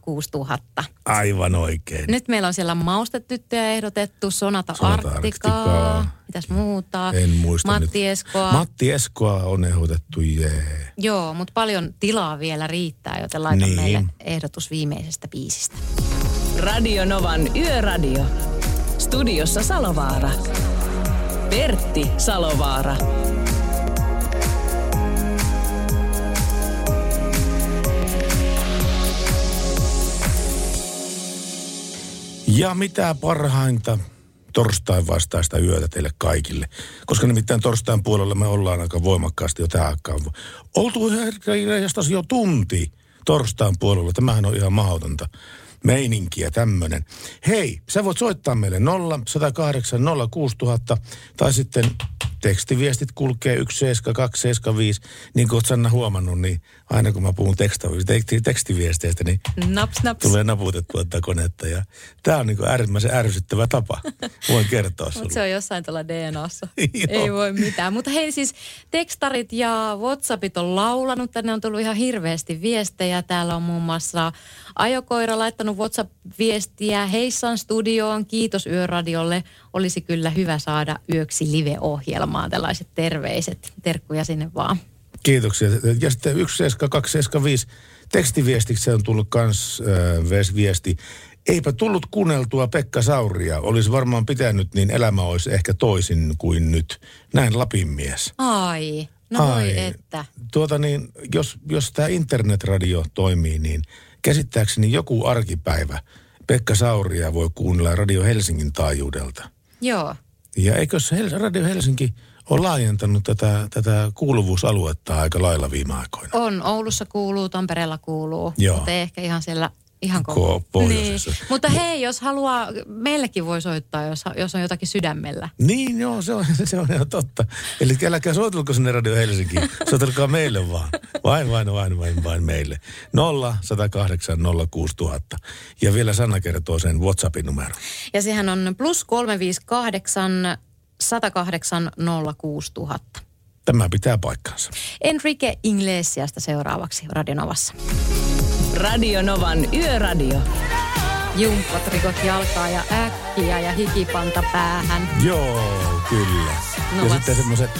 06000. Aivan oikein. Nyt meillä on siellä maustetyttöjä ehdotettu, Sonata, Sonata Arktikaa, Arktikaa. mitäs muuta, En muista Matti nyt. Eskoa. Matti Eskoa on ehdotettu, jee. Joo, mutta paljon tilaa vielä riittää, joten laita Niin. meille ehdotus viimeisestä biisistä. Radio Novan Yöradio. Studiossa Salovaara. Pertti Salovaara. Ja mitä parhainta torstain vastaista yötä teille kaikille. Koska nimittäin torstain puolella me ollaan aika voimakkaasti jo tähän. Oltu herkäilestäsi jo tunti torstain puolella. Tämähän on ihan mahdotonta meininkiä tämmönen. Hei, sä voit soittaa meille 0 108 06000 tai sitten tekstiviestit kulkee 17275. Niin kuin oot Sanna huomannut, niin aina kun mä puhun teksti- tekstiviesteistä, niin Naps, naps. tulee naputettua tätä konetta. Ja tämä on niin kuin äärimmäisen ärsyttävä tapa. Voin kertoa sinulle. se on jossain tuolla DNAssa. Ei voi mitään. Mutta hei siis tekstarit ja Whatsappit on laulanut. Tänne on tullut ihan hirveästi viestejä. Täällä on muun muassa Ajokoira laittanut WhatsApp-viestiä Heissan studioon. Kiitos Yöradiolle. Olisi kyllä hyvä saada yöksi live-ohjelmaa. Tällaiset terveiset. Terkkuja sinne vaan. Kiitoksia. Ja sitten 17275 tekstiviestiksi on tullut kans äh, viesti. Eipä tullut kuunneltua Pekka Sauria. Olisi varmaan pitänyt, niin elämä olisi ehkä toisin kuin nyt. Näin Lapin mies. Ai, no Ai. voi että. Tuota niin, jos, jos tämä internetradio toimii, niin käsittääkseni joku arkipäivä Pekka Sauria voi kuunnella Radio Helsingin taajuudelta. Joo. Ja eikö Radio Helsinki ole laajentanut tätä, tätä kuuluvuusaluetta aika lailla viime aikoina? On, Oulussa kuuluu, Tampereella kuuluu, Joo. mutta ei ehkä ihan siellä ihan Ko- koko. pohjoisessa. Niin. Mutta hei, jos haluaa, meillekin voi soittaa, jos, jos on jotakin sydämellä. Niin, joo, se on, se on ihan totta. Eli älkää soitelko sinne Radio Helsinkiin, soitelkaa meille vaan. Vain, vain, vain, vain, vain meille. 0 108 06000. Ja vielä Sanna kertoo sen WhatsAppin numero. Ja sehän on plus 358 108 06000. Tämä pitää paikkansa. Enrique Iglesiasta seuraavaksi Radionovassa. Radio Novan Yöradio. Jumppat rikot jalkaa ja äkkiä ja hikipanta päähän. Joo, kyllä. No ja vas- sitten semmoiset,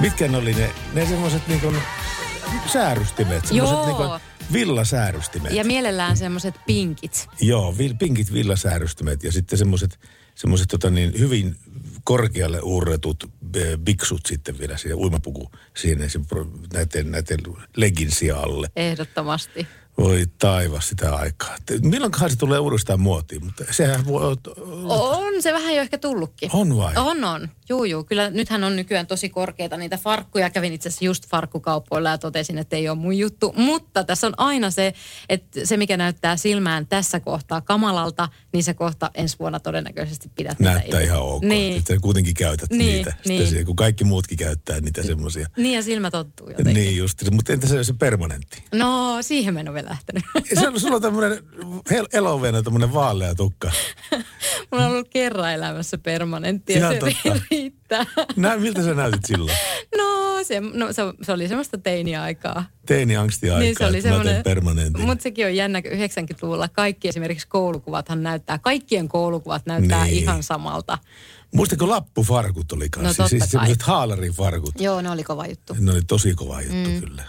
mitkä ne oli ne, ne semmoiset niin kuin säärystimet, semmoiset Joo. niin kuin villasäärystimet. Ja mielellään semmoiset pinkit. Joo, vil, pinkit villasäärystimet ja sitten semmoiset semmoiset tota niin, hyvin korkealle uurretut eh, biksut sitten vielä siihen uimapuku pro- näiden, näiden legginsia alle. Ehdottomasti. Voi taivas sitä aikaa. Milloinkohan se tulee uudestaan muotiin, mutta sehän voi... On se vähän jo ehkä tullutkin. On vai? On, on. Juu, juu. Kyllä nythän on nykyään tosi korkeita niitä farkkuja. Kävin itse asiassa just farkkukaupoilla ja totesin, että ei ole mun juttu. Mutta tässä on aina se, että se mikä näyttää silmään tässä kohtaa kamalalta, niin se kohta ensi vuonna todennäköisesti pidät Näyttää ihan ok. Niin. Sitten kuitenkin käytät Niin, niitä. Sitten niin. siihen, kun kaikki muutkin käyttää niitä semmoisia. Niin ja silmä tottuu jotenkin. Niin just. Mutta entä se, se permanentti? No, siihen mä vielä lähtenyt. Se on, sulla on tämmöinen eloveena tämmöinen vaalea tukka. Mulla on ollut kerran elämässä permanentti ja Ihan se totta. riittää. Näin, miltä sä näytit silloin? No, se, no se, se oli semmoista teiniaikaa. Teini-angstiaikaa, Niin se oli semmoinen, permanentin. mutta sekin on jännä, kun 90-luvulla kaikki esimerkiksi koulukuvathan näyttää, kaikkien koulukuvat näyttää Niin. ihan samalta. Muistatko lappufarkut oli No kanssa? totta siis kai. semmoiset haalarifarkut. Joo, ne oli kova juttu. Ne oli tosi kova juttu Mm. kyllä.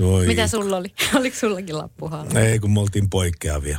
Voi. Mitä sulla oli? Oliko sullakin lappuhaala? Ei, kun me oltiin poikkeavia.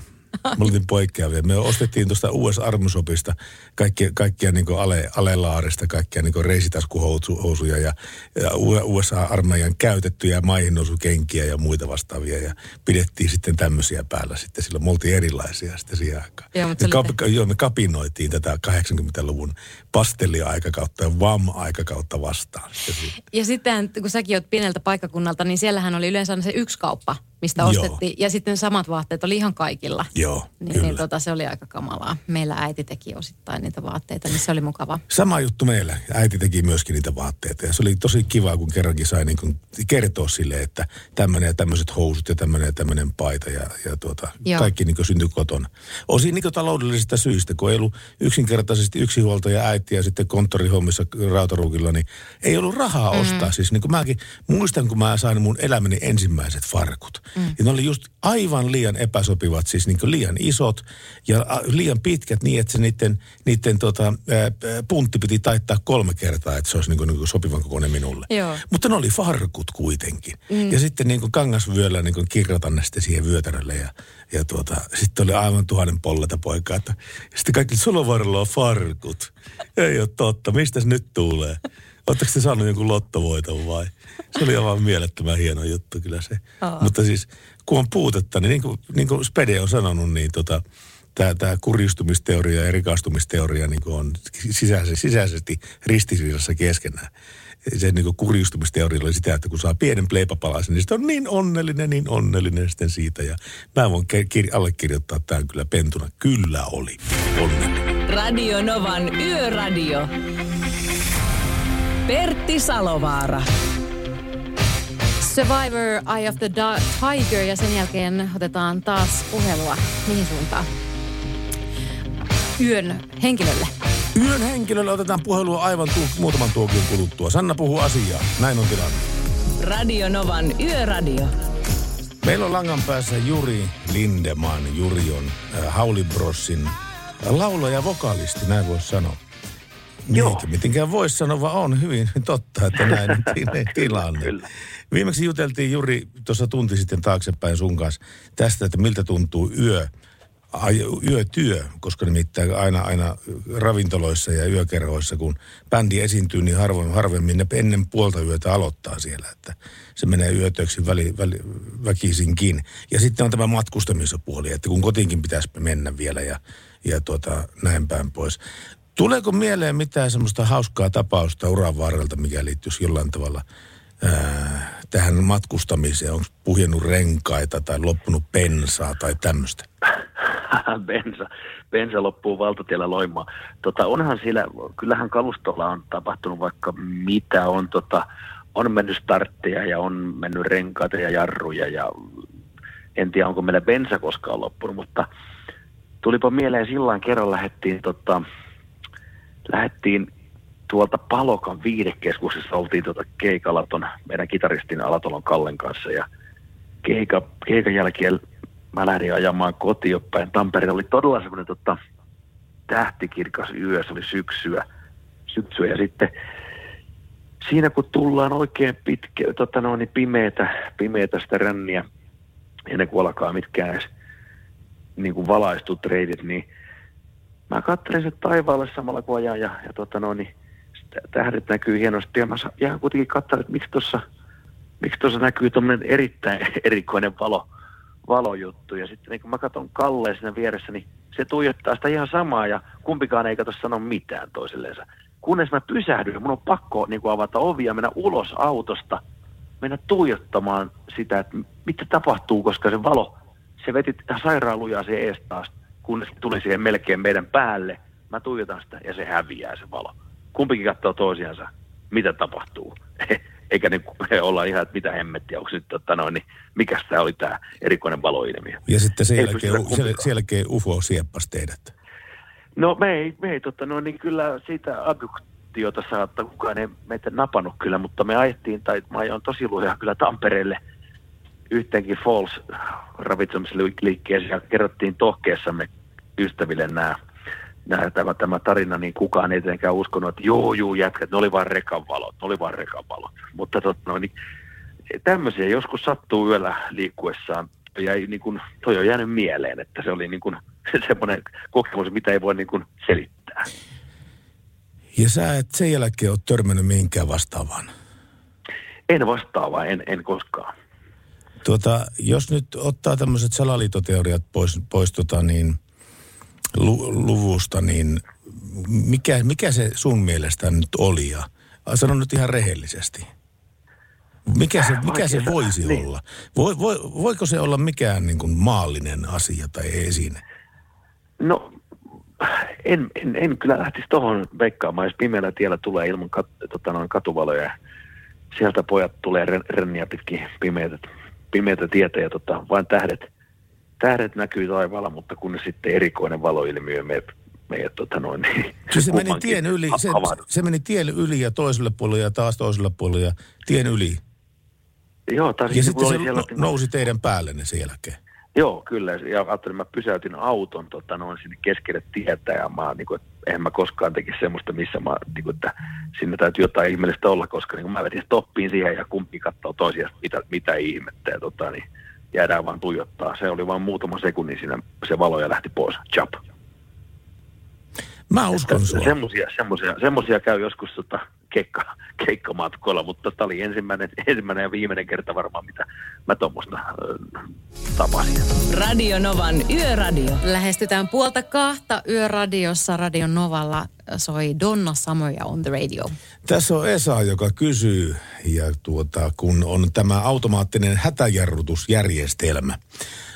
Me oltiin poikkeavia. Me ostettiin tuosta US Armsopista kaikkia, kaikkia niin ale, alelaarista, kaikkia niin reisitaskuhousuja ja, ja USA-armeijan käytettyjä maihinnousukenkiä ja muita vastaavia. Ja pidettiin sitten tämmöisiä päällä sitten. Silloin me oltiin erilaisia sitten siihen aikaan. Joo, me, kap, joo, me kapinoitiin tätä 80-luvun pastelliaikakautta ja VAM-aikakautta vastaan. Sitten. Ja sitten kun säkin oot pieneltä paikkakunnalta, niin siellähän oli yleensä se yksi kauppa, mistä Joo. ostettiin. Ja sitten samat vaatteet oli ihan kaikilla. Joo, Niin, kyllä. niin tota, se oli aika kamalaa. Meillä äiti teki osittain niitä vaatteita, niin se oli mukava. Sama juttu meillä. Äiti teki myöskin niitä vaatteita. Ja se oli tosi kiva, kun kerrankin sai niin kuin kertoa sille, että tämmöinen ja tämmöiset housut ja tämmöinen ja tämmöinen paita. Ja, ja tuota, Joo. kaikki niin syntyi kotona. Osin niin taloudellisista syistä, kun ei ollut yksinkertaisesti yksinhuoltaja äiti ja sitten konttorihommissa rautaruukilla, niin ei ollut rahaa Mm. ostaa. Siis niin kuin mäkin muistan, kun mä sain mun elämäni ensimmäiset farkut. Mm. Ja ne oli just aivan liian epäsopivat, siis niin liian isot ja liian pitkät niin, että se niiden, niiden tota, puntti piti taittaa kolme kertaa, että se olisi niin kuin, niin kuin sopivan kokoinen minulle. Joo. Mutta ne oli farkut kuitenkin. Mm. Ja sitten niin kuin kangasvyöllä niin kuin kirjoitan ne sitten siihen vyötärölle ja, ja tuota, sitten oli aivan tuhannen polleta poika. Että, ja sitten kaikki, sulla varrella on farkut. Ei ole totta, mistä se nyt tulee? Oletteko te saanut jonkun lottovoiton vai? Se oli aivan mielettömän hieno juttu kyllä se. Aa. Mutta siis kun on puutetta, niin niin kuin, niin kuin Spede on sanonut, niin tota, tämä, tämä kurjistumisteoria ja rikastumisteoria niin kuin on sisäisesti, sisäisesti ristiriidassa keskenään. Se niin kuin kurjistumisteoria oli sitä, että kun saa pienen pleipapalaisen, niin sitten on niin onnellinen, niin onnellinen sitten siitä. Ja mä voin kir- allekirjoittaa tämän kyllä pentuna. Kyllä oli onnellinen. Radio Novan Yöradio. Pertti Salovaara. Survivor, Eye of the Tiger ja sen jälkeen otetaan taas puhelua. Mihin suuntaan? Yön henkilölle. Yön henkilölle otetaan puhelua aivan tu- muutaman tuokion kuluttua. Sanna puhuu asiaa. Näin on tilanne. Radio Novan Yöradio. Meillä on langan päässä Juri Lindeman. Juri on äh, Hauli Brossin laulaja ja vokalisti, näin voisi sanoa. Joo. Eikä mitenkään voisi sanoa, vaan on hyvin totta, että näin tilanne. Kyllä. Viimeksi juteltiin Juri tuossa tunti sitten taaksepäin sun kanssa tästä, että miltä tuntuu yö, yötyö, koska nimittäin aina, aina ravintoloissa ja yökerhoissa, kun bändi esiintyy, niin harvoin, harvemmin ne ennen puolta yötä aloittaa siellä, että se menee yötöksi väli, väli, väkisinkin. Ja sitten on tämä matkustamispuoli, että kun kotiinkin pitäisi mennä vielä ja, ja tuota, näin päin pois. Tuleeko mieleen mitään semmoista hauskaa tapausta uran varrelta, mikä liittyisi jollain tavalla ää, tähän matkustamiseen? Onko puhjennut renkaita tai loppunut pensaa tai tämmöistä? bensa, bensa loppuu valtatiellä loimaan. Tota, onhan siellä, kyllähän kalustolla on tapahtunut vaikka mitä on, tota, on mennyt startteja ja on mennyt renkaita ja jarruja ja en tiedä onko meillä bensa koskaan loppunut, mutta tulipa mieleen silloin kerran lähettiin, tota, lähettiin tuolta Palokan viidekeskuksessa oltiin tuota keikalla ton meidän kitaristin Alatolon Kallen kanssa ja keika, keikan jälkeen mä lähdin ajamaan kotiin päin. Tampereella oli todella semmoinen tota, tähtikirkas yö, se oli syksyä, syksyä ja sitten siinä kun tullaan oikein pitkä, tota noin, niin pimeätä, pimeätä sitä ränniä, ennen kuin alkaa mitkään edes niin kuin valaistut reitit, niin mä katselin sen taivaalle samalla kun ajan ja, ja tota noin, niin tähdet näkyy hienosti ja mä jään kuitenkin katsoin, että miksi tuossa miksi tuossa näkyy tuommoinen erittäin erikoinen valo, valojuttu. Ja sitten niin kun mä katson Kalle siinä vieressä, niin se tuijottaa sitä ihan samaa ja kumpikaan ei kato sano mitään toiselleensa. Kunnes mä pysähdyin, ja mun on pakko niin kuin avata ovi ja mennä ulos autosta, mennä tuijottamaan sitä, että mitä tapahtuu, koska se valo, se veti ihan sairaan lujaa siihen ees taas, kunnes se tuli siihen melkein meidän päälle. Mä tuijotan sitä ja se häviää se valo. Kumpikin katsoo toisiansa, mitä tapahtuu. Eikä niin olla ihan, että mitä hemmettiä, onko nyt, tota noin, niin mikä tämä oli tämä erikoinen valoilmiö. Ja sitten sen jälkeen, sen, jälkeen UFO sieppas teidät. No me ei, me ei tota, no niin kyllä siitä abduktiota saattaa, kukaan ei meitä napannut kyllä, mutta me ajettiin, tai mä ajoin tosi lujaa kyllä Tampereelle yhteenkin Falls ravitsemisliikkeeseen ja kerrottiin tohkeessamme ystäville nämä, nämä, tämä, tämä tarina, niin kukaan ei tietenkään uskonut, että joo, joo, jätkät, ne oli vain rekan valot, ne oli vain rekan valot. Mutta tot, no, niin, tämmöisiä joskus sattuu yöllä liikkuessaan jäi niin kuin, toi on jäänyt mieleen, että se oli niin kuin, semmoinen kokemus, mitä ei voi niin kuin selittää. Ja sä et sen jälkeen ole törmännyt mihinkään vastaavaan. En vastaavaa, en, en koskaan. Tuota, jos nyt ottaa tämmöiset salaliitoteoriat pois, pois tota niin, lu, luvusta, niin mikä, mikä se sun mielestä nyt oli? Ja sano nyt ihan rehellisesti. Mikä se, mikä se voisi niin. olla? Voi, voi, voiko se olla mikään niin kuin maallinen asia tai esine? No, en, en, en kyllä lähtisi tuohon veikkaamaan, jos pimeällä tiellä tulee ilman kat, tota, noin katuvaloja. Sieltä pojat tulee ren, renniä pitkin pimeitä, pimeitä tietä ja tota, vain tähdet, tähdet näkyy taivaalla, mutta kun sitten erikoinen valoilmiö me, meidät tota noin, niin siis se meni tien yli, se, se, meni tien yli ja toiselle puolelle ja taas toiselle puolelle ja tien yli. Joo, taas ja sitten se siellä, no, nousi teidän päällenne sen jälkeen. Joo, kyllä. Ja ajattelin, mä pysäytin auton tota, noin sinne keskelle tietä ja mä, niin kuin, eihän mä koskaan tekisi semmoista, missä mä, niin kuin, että sinne täytyy jotain ihmeellistä olla, koska niin kuin mä vedin stoppiin siihen ja kumpi katsoo toisiaan, mitä, mitä ihmettä ja tota, niin jäädään vaan tuijottaa. Se oli vain muutama sekunnin siinä, se valo ja lähti pois. Chap. Mä uskon sua. Semmosia, semmosia, semmosia käy joskus tota, keikka, keikkamatkoilla, mutta tämä oli ensimmäinen, ensimmäinen ja viimeinen kerta varmaan, mitä mä tuommoista äh, tapasin. Radio Novan Yöradio. Lähestytään puolta kahta Yöradiossa. Radio Novalla soi Donna Summer on the radio. Tässä on Esa, joka kysyy, ja tuota, kun on tämä automaattinen hätäjarrutusjärjestelmä.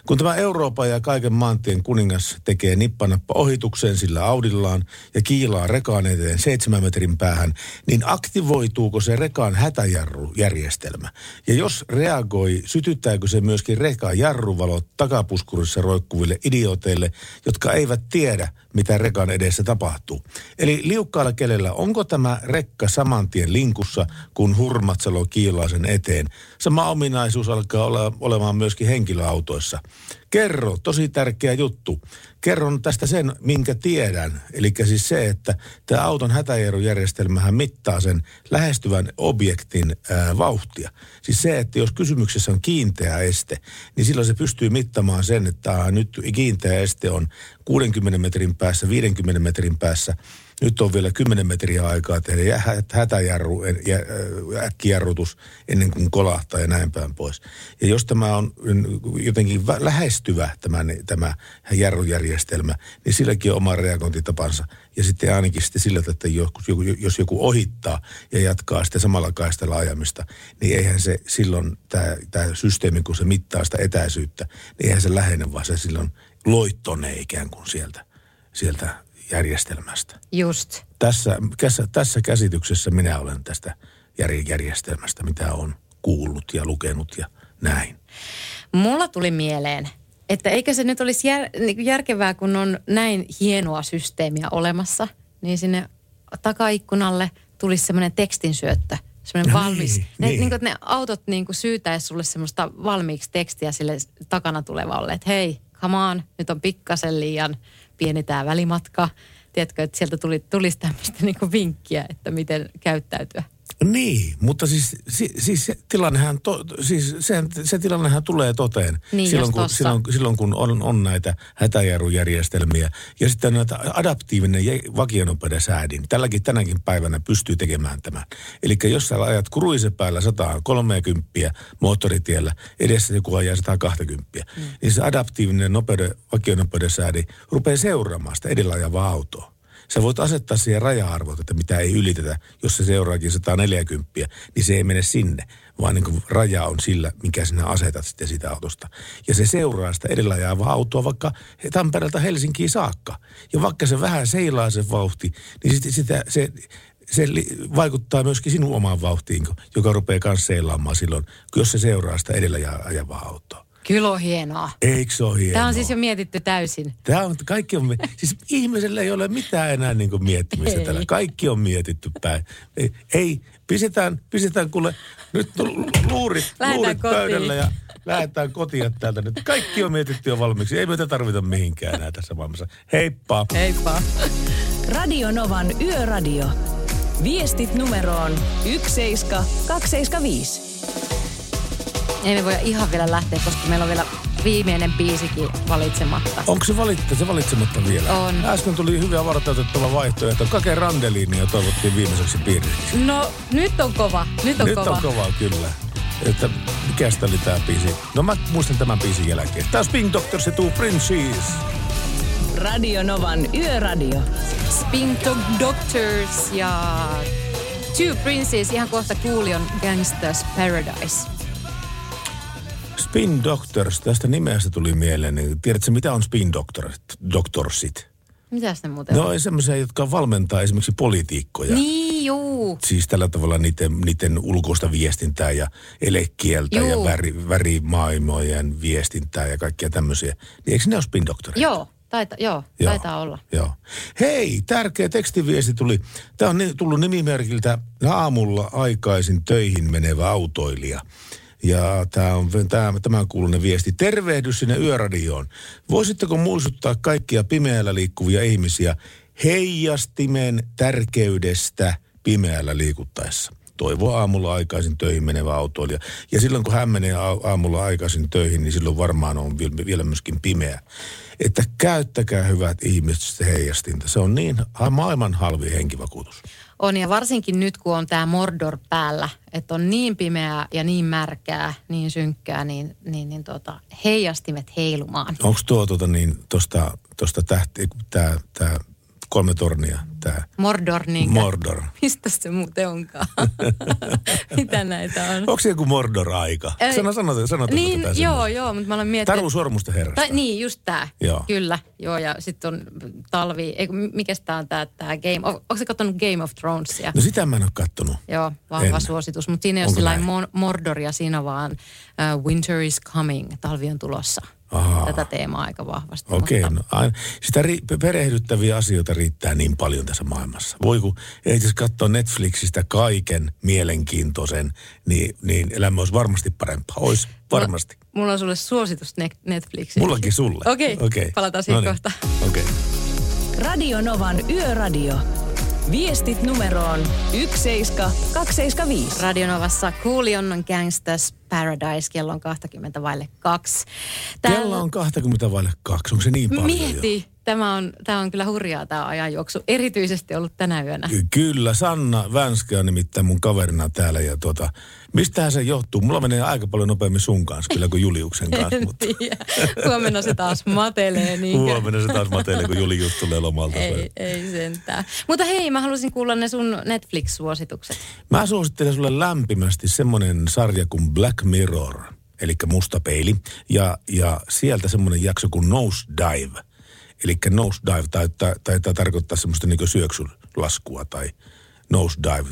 Kun tämä Euroopan ja kaiken maantien kuningas tekee nippanappa ohituksen sillä Audillaan ja kiilaa rekaan eteen seitsemän metrin päähän, niin aktivoituuko se rekan hätäjarrujärjestelmä? Ja jos reagoi, sytyttääkö se myöskin rekan jarruvalot takapuskurissa roikkuville idioteille, jotka eivät tiedä, mitä rekan edessä tapahtuu? Eli liukkaalla kelellä, onko tämä rekka saman tien linkussa, kun Hurmatsalo kiilaa sen eteen? Sama ominaisuus alkaa olla, olemaan myöskin henkilöautoissa. Kerro, tosi tärkeä juttu. Kerron tästä sen, minkä tiedän. Eli siis se, että tämä auton hätäjarrujärjestelmähän mittaa sen lähestyvän objektin ää, vauhtia. Siis se, että jos kysymyksessä on kiinteä este, niin silloin se pystyy mittamaan sen, että nyt kiinteä este on 60 metrin päässä, 50 metrin päässä – nyt on vielä 10 metriä aikaa tehdä hätäjarru, äkkijarrutus ennen kuin kolahtaa ja näin päin pois. Ja jos tämä on jotenkin lähestyvä tämä, tämä jarrujärjestelmä, niin silläkin on oma reagointitapansa. Ja sitten ainakin sitten sillä, että jos joku ohittaa ja jatkaa sitten samalla kaistalla ajamista, niin eihän se silloin, tämä, tämä systeemi, kun se mittaa sitä etäisyyttä, niin eihän se lähene, vaan se silloin loittonee ikään kuin sieltä, sieltä järjestelmästä. Just. Tässä, tässä, tässä käsityksessä minä olen tästä järjestelmästä, mitä on kuullut ja lukenut ja näin. Mulla tuli mieleen, että eikö se nyt olisi jär, niin järkevää, kun on näin hienoa systeemiä olemassa, niin sinne takaikkunalle tulisi semmoinen tekstinsyöttö, semmoinen no valmis. Niin, ne, niin. Niin kuin, ne autot niin kuin syytäisi sulle semmoista valmiiksi tekstiä sille takana tulevalle, että hei, come on, nyt on pikkasen liian pieni tämä välimatka. Tiedätkö, että sieltä tuli, tulisi tämmöistä niin vinkkiä, että miten käyttäytyä. Niin, mutta siis, siis, siis se tilannehan, to, siis se, se tilannehan tulee toteen niin, silloin, kun, silloin, silloin, kun on, on näitä hätäjarrujärjestelmiä. Ja sitten näitä adaptiivinen vakionopeudensäädin. Tälläkin tänäkin päivänä pystyy tekemään tämän. Eli jos sä ajat kruise päällä 130 moottoritiellä, edessä joku ajaa 120, mm. niin se adaptiivinen nopeuden, vakionopeudensäädin rupeaa seuraamaan sitä edellä ajavaa autoa. Sä voit asettaa siihen raja-arvot, että mitä ei ylitetä. Jos se seuraakin 140, niin se ei mene sinne, vaan niin raja on sillä, mikä sinä asetat sitten sitä autosta. Ja se seuraa sitä edellä ajavaa autoa vaikka Tampereelta Helsinkiin saakka. Ja vaikka se vähän seilaa se vauhti, niin sit, sitä, se, se vaikuttaa myöskin sinun omaan vauhtiin, joka rupeaa kanssa seilaamaan silloin, jos se seuraa sitä edellä ajavaa autoa. Kyllä on hienoa. Eikö se ole hienoa? Tämä on siis jo mietitty täysin. Tämä on, kaikki on, siis ihmisellä ei ole mitään enää niin kuin miettimistä ei. tällä. Kaikki on mietitty päin. Ei, ei pistetään, pistetään kuule nyt luurit, luurit pöydällä ja lähdetään kotiin täältä nyt. Kaikki on mietitty jo valmiiksi. Ei meitä tarvita mihinkään enää tässä maailmassa. Heippa. Heippa. Radio Novan Yöradio. Viestit numeroon 17275. Ei me voida ihan vielä lähteä, koska meillä on vielä viimeinen biisikin valitsematta. Onko se valittu, se valitsematta vielä? On. Äsken tuli hyvä varteutettava vaihtoehto. Kake Randeliinia toivottiin viimeiseksi piiriksi. No, nyt on kova. Nyt on Nyt kova. on kova, kyllä. Että mikä oli tää biisi? No mä muistan tämän biisin jälkeen. Tää on Spin Doctors ja Two Princes. Radio Novan Yöradio. Spin Doctors ja Two Princes. Ihan kohta Coolion Gangsters Paradise. Spin Doctors, tästä nimestä tuli mieleen. Niin tiedätkö, mitä on Spin Doctors, Doctorsit? Mitäs ne muuten Ne on? semmoisia, jotka valmentaa esimerkiksi poliitikkoja. Niin, juu. Siis tällä tavalla niiden, niiden ulkoista viestintää ja elekieltä ja Juu. väri, värimaailmojen viestintää ja kaikkia tämmöisiä. Niin eikö ne ole spin? Joo, taita, joo, Joo. taitaa olla. Joo. Hei, tärkeä tekstiviesti tuli. Tämä on tullut nimimerkiltä aamulla aikaisin töihin menevä autoilija. Ja tämä on tämä, tämän kuulunen viesti. Tervehdys sinne yöradioon. Voisitteko muistuttaa kaikkia pimeällä liikkuvia ihmisiä heijastimen tärkeydestä pimeällä liikuttaessa? Toivo aamulla aikaisin töihin menevä autoilija. Ja silloin kun hän menee aamulla aikaisin töihin, niin silloin varmaan on vielä myöskin pimeä. Että käyttäkää hyvät ihmiset heijastinta. Se on niin maailman halvi henkivakuutus. On ja varsinkin nyt, kun on tämä Mordor päällä, että on niin pimeää ja niin märkää, niin synkkää, niin, niin, niin tota, heijastimet heilumaan. Onko tuo tuota niin, tosta, tosta tähti, tää, tää kolme tornia, tää Mordor, niin Mordor. Mistä se muuten onkaan? Mitä näitä on? Onko se joku Mordor-aika? Ei. Sano, sanot, sanot, Niin, joo, joo, mutta mä olen miettinyt... Taru Sormusten herrasta. Tai, niin, just tää. Joo. Kyllä, joo, ja sitten on talvi, ei, mikä tää on tää, tää Game, of, onko se katsonut Game of Thronesia? No sitä mä en ole kattonut. Joo, vahva En. suositus, mutta siinä ei ole mo- Mordoria siinä, vaan uh, Winter is coming, talvi on tulossa. Ahaa. Tätä teemaa aika vahvasti. Okei, mutta- no, aina, sitä ri, perehdyttäviä asioita riittää niin paljon tässä maailmassa. Voi kun ei jos katsoa Netflixistä kaiken mielenkiintoisen, niin, niin elämä olisi varmasti parempaa. Olisi varmasti. Mulla on sulle suositus ne- Netflixistä. Mullakin sulle. Okei, Okei. palataan siihen Noniin. kohta. Okei. Radio Novan Yöradio. Viestit numeroon 17275. Radionovassa Coolion Gangsters Paradise, kello on 20 vaille kaksi. Kello on 20 vaille kaksi. Onko se niin paljon jo? Tämä on, tämä on kyllä hurjaa tämä ajanjuoksu. Erityisesti ollut tänä yönä. Ky- Kyllä, Sanna Vänskä on nimittäin mun kaverina täällä ja tuota, mistähän se johtuu? Mulla menee aika paljon nopeammin sun kanssa kyllä kuin Juliuksen kanssa, En mutta tiedä. Huomenna se taas matelee. Niin huomenna se taas matelee, kun Juli just tulee lomalta. Ei, ei sentään. Mutta hei, mä halusin kuulla ne sun Netflix-suositukset. Mä suosittelen sulle lämpimästi semmonen sarja kuin Black Mirror, eli musta peili, ja, ja sieltä semmonen jakso kuin Nose Dive. Eli nose dive taitaa, taitaa tarkoittaa semmoista niin syöksylaskua tai nose dive,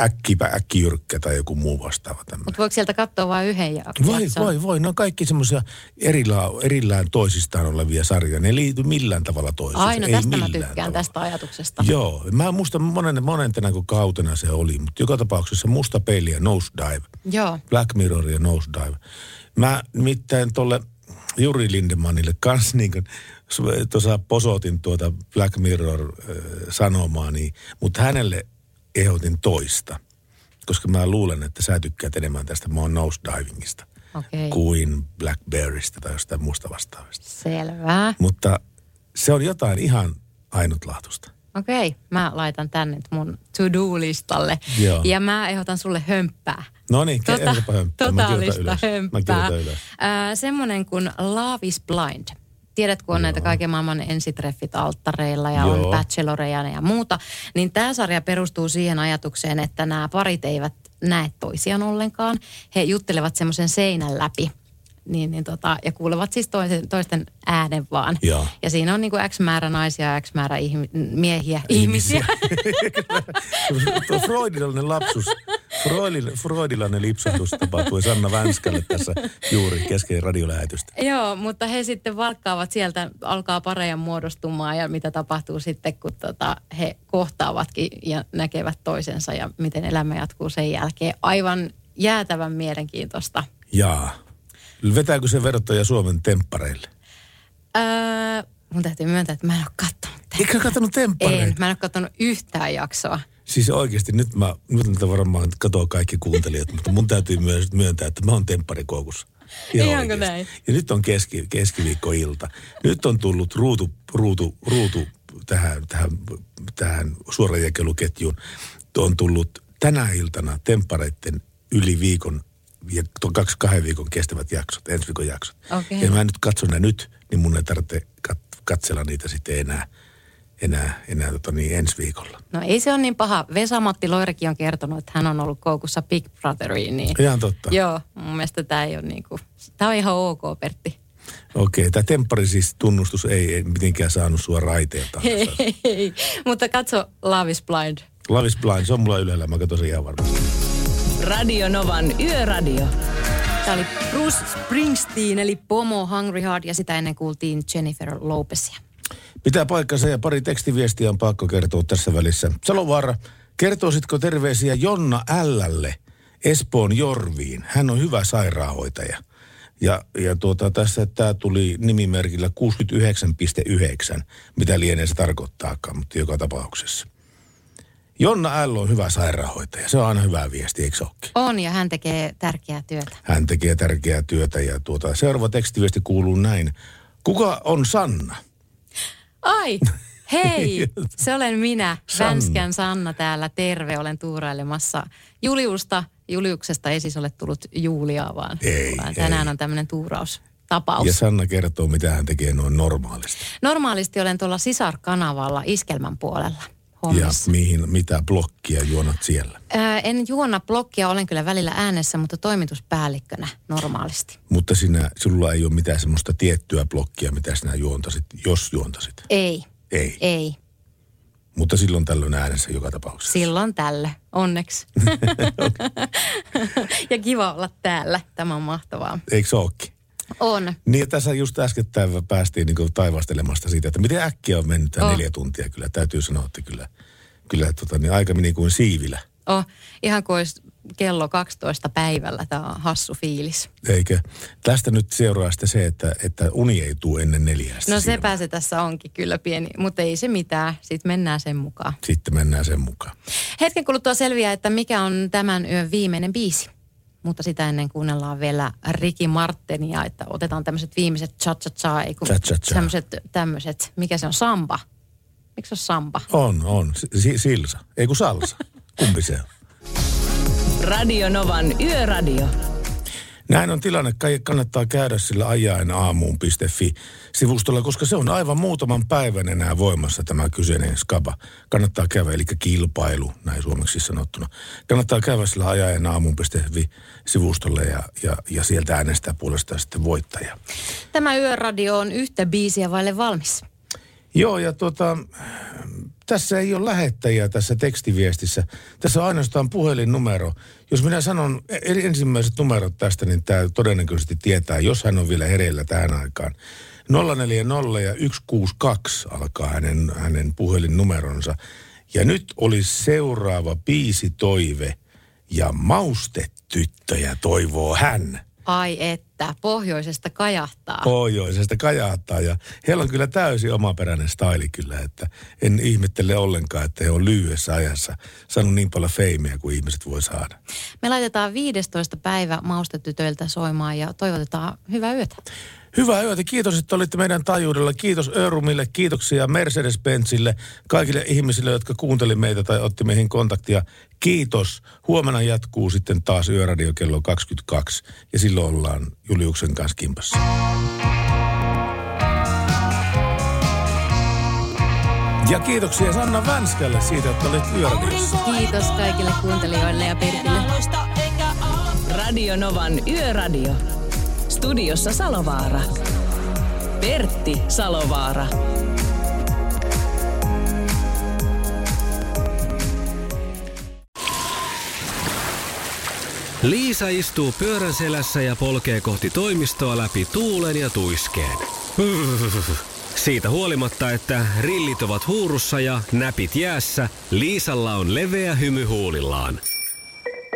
äkkipä, äkkijyrkkä tai joku muu vastaava tämmöinen. Mutta voiko sieltä katsoa vain yhden jakson? Voi, voi, voi. Ne on kaikki semmoisia erillään, erillään toisistaan olevia sarjoja. Ne ei liity millään tavalla toisiinsa. Aina ei tästä mä tykkään, tavalla. tästä ajatuksesta. Joo, mä en muista monen, monentena kuin kautena se oli, mutta joka tapauksessa musta peili ja nose dive. Joo. Black Mirror ja nose dive. Mä nimittäin tuolle Juri Lindemannille kanssa niin kuin tuossa posotin tuota Black Mirror äh, sanomaa, niin, mutta hänelle ehdotin toista. Koska mä luulen, että sä tykkäät enemmän tästä oon nose divingista Okei, kuin Blackberrystä tai jostain muusta vastaavasta. selvä. Mutta se on jotain ihan ainutlaatuista. Okei, mä laitan tänne mun to-do-listalle. Joo. Ja mä ehdotan sulle hömppää. No niin, Tota, hömppää. Totaalista hömppää. Ää, semmonen kuin Love is Blind. Tiedät, kun on näitä kaiken maailman ensitreffit alttareilla ja Joo. on bacheloreja ja muuta, niin tämä sarja perustuu siihen ajatukseen, että nämä parit eivät näe toisiaan ollenkaan. He juttelevat semmoisen seinän läpi niin, niin tota, ja kuulevat siis toisen, toisten äänen vaan. Joo. Ja siinä on niin kuin X määrä naisia ja X määrä ihmi, miehiä, ihmisiä. Tuo freudilainen lapsus, freudil- freudilainen lipsahdus tapahtui Sanna Vänskälle tässä juuri kesken radiolähetystä. Joo, mutta he sitten valkkaavat sieltä, alkaa pareja muodostumaan ja mitä tapahtuu sitten, kun tota, he kohtaavatkin ja näkevät toisensa ja miten elämä jatkuu sen jälkeen. Aivan jäätävän mielenkiintoista. Jaa. Vetääkö se verottaja Suomen temppareille? Öö, mun täytyy myöntää, että mä en ole katsonut. Eikö katsonut temppareita? En, mä en ole katsonut yhtään jaksoa. Siis oikeasti nyt mä, nyt tätä varmaan katoo kaikki kuuntelijat, mutta mun täytyy myös myöntää, että mä oon tempparikoukussa. Ihan Ihanko oikeasti. näin? Ja nyt on keski, keskiviikkoilta. Nyt on tullut ruutu, ruutu, ruutu tähän, tähän, tähän suorajakeluketjuun. On tullut tänä iltana temppareitten yli viikon ja tuon kaksi kahden viikon kestävät jaksot, ensi viikon jaksot. Okei. Ja mä nyt katson ne nyt, niin mun ei tarvitse kat- katsella niitä sitten enää, enää, enää tota niin, ensi viikolla. No ei se ole niin paha. Vesa-Matti Loirikin on kertonut, että hän on ollut koukussa Big Brotheriin. Niin... Ihan totta. Joo, mun mielestä tämä ei ole niin kuin, tämä on ihan ok, Pertti. Okei, tämä temppari siis tunnustus ei, ei mitenkään saanut sua raiteelta. Hei, hei. Mutta katso Love is Blind. Love is Blind, se on mulla ylhäällä, mä katson sen ihan varmasti. Radio Novan Yöradio. Tämä oli Bruce Springsteen, eli Pomo Hungry Heart, ja sitä ennen kuultiin Jennifer Lopezia. Pitää paikkansa ja pari tekstiviestiä on pakko kertoa tässä välissä. Salovaara, kertoisitko terveisiä Jonna Llle Espoon Jorviin? Hän on hyvä sairaanhoitaja. Ja, ja tuota, tässä tämä tuli nimimerkillä 69,9, mitä lienee se tarkoittaakaan, mutta joka tapauksessa. Jonna L on hyvä sairaanhoitaja. Se on aina hyvä viesti, eikö se olekin? On, ja hän tekee tärkeää työtä. Hän tekee tärkeää työtä ja tuota, seuraava tekstiviesti kuuluu näin. Kuka on Sanna? Ai, hei, se olen minä, Sanna. Vänskän Sanna täällä, terve, olen tuurailemassa Juliusta. Juliuksesta ei siis ole tullut Juliaa, vaan, Ei, tänään on tämmöinen tuuraustapaus. Ja Sanna kertoo, mitä hän tekee noin normaalisti. Normaalisti olen tuolla sisarkanavalla iskelmän puolella Ja hommissa. mihin, mitä blokkia juonat siellä. Ää, en juona blokkia, olen kyllä välillä äänessä, mutta toimituspäällikkönä normaalisti. Mutta sinä, sinulla ei ole mitään semmoista tiettyä blokkia, mitä sinä juontasit, jos juontasit. Ei, Ei. ei. Mutta silloin tällöin äänessä joka tapauksessa. Silloin tälle, onneksi. ja kiva olla täällä, tämä on mahtavaa. Eikö se ookin? On. Niin tässä just äskettäin päästiin niin taivastelemasta siitä, että miten äkkiä on mennyt tämä Oh. neljä tuntia. Kyllä täytyy sanoa, että kyllä, kyllä tota, niin aika meni kuin siivilä. Oh, ihan kuin olisi kello 12 päivällä, tämä on hassu fiilis. Eikö? Tästä nyt seuraa sitten se, että, että uni ei tule ennen neljästä. No sepä se tässä onkin kyllä pieni, mutta ei se mitään, sitten mennään sen mukaan. Sitten mennään sen mukaan. Hetken kuluttua selviää, että mikä on tämän yön viimeinen biisi. Mutta sitä ennen kuunnellaan vielä Ricky Martenia, että otetaan tämmöiset viimeiset ei kun Cha-cha-cha. tämmöiset, tämmöiset, mikä se on, samba. Miksi se on samba? On, on. Si- silsa. Ei kun salsa. Kumpi se on? Radio Novan Yöradio. Näin on tilanne. Kannattaa käydä sillä ajaenaamuun.fi sivustolla, koska se on aivan muutaman päivän enää voimassa tämä kyseinen skaba. Kannattaa käydä, eli kilpailu, näin suomeksi sanottuna. Kannattaa käydä sillä ajaenaamuun.fi sivustolle ja, ja, ja sieltä äänestää puolestaan sitten voittaja. Tämä yöradio on yhtä biisiä vaille valmis. Joo, ja tuota, tässä ei ole lähettäjiä tässä tekstiviestissä. Tässä on ainoastaan puhelinnumero. Jos minä sanon eri ensimmäiset numerot tästä, niin tämä todennäköisesti tietää, jos hän on vielä hereillä tähän aikaan. 040 ja 162 alkaa hänen, hänen puhelinnumeronsa. Ja nyt olisi seuraava biisi toive ja maustetyttöjä toivoo hän. Ai että, pohjoisesta kajahtaa. pohjoisesta kajahtaa ja heillä on kyllä täysin omaperäinen staili kyllä, että en ihmettele ollenkaan, että he on lyhyessä ajassa saanut niin paljon feimeä kuin ihmiset voi saada. Me laitetaan 15. päivä maustetytöiltä soimaan ja toivotetaan hyvää yötä. Hyvää yötä, kiitos, että olitte meidän taajuudella. Kiitos Örumille, kiitoksia Mercedes-Benzille, kaikille ihmisille, jotka kuunteli meitä tai otti meihin kontaktia. Kiitos. Huomenna jatkuu sitten taas Yöradio kello 22 ja silloin ollaan Juliuksen kanssa kimpassa. Ja kiitoksia Sanna Vänskälle siitä, että olit Yöradiossa. Kiitos kaikille kuuntelijoille ja Pertille. Radio Novan Yöradio. Studiossa Salovaara. Pertti Salovaara. Liisa istuu pyörän selässä ja polkee kohti toimistoa läpi tuulen ja tuiskeen. Siitä huolimatta, että rillit ovat huurussa ja näpit jäässä, Liisalla on leveä hymy huulillaan.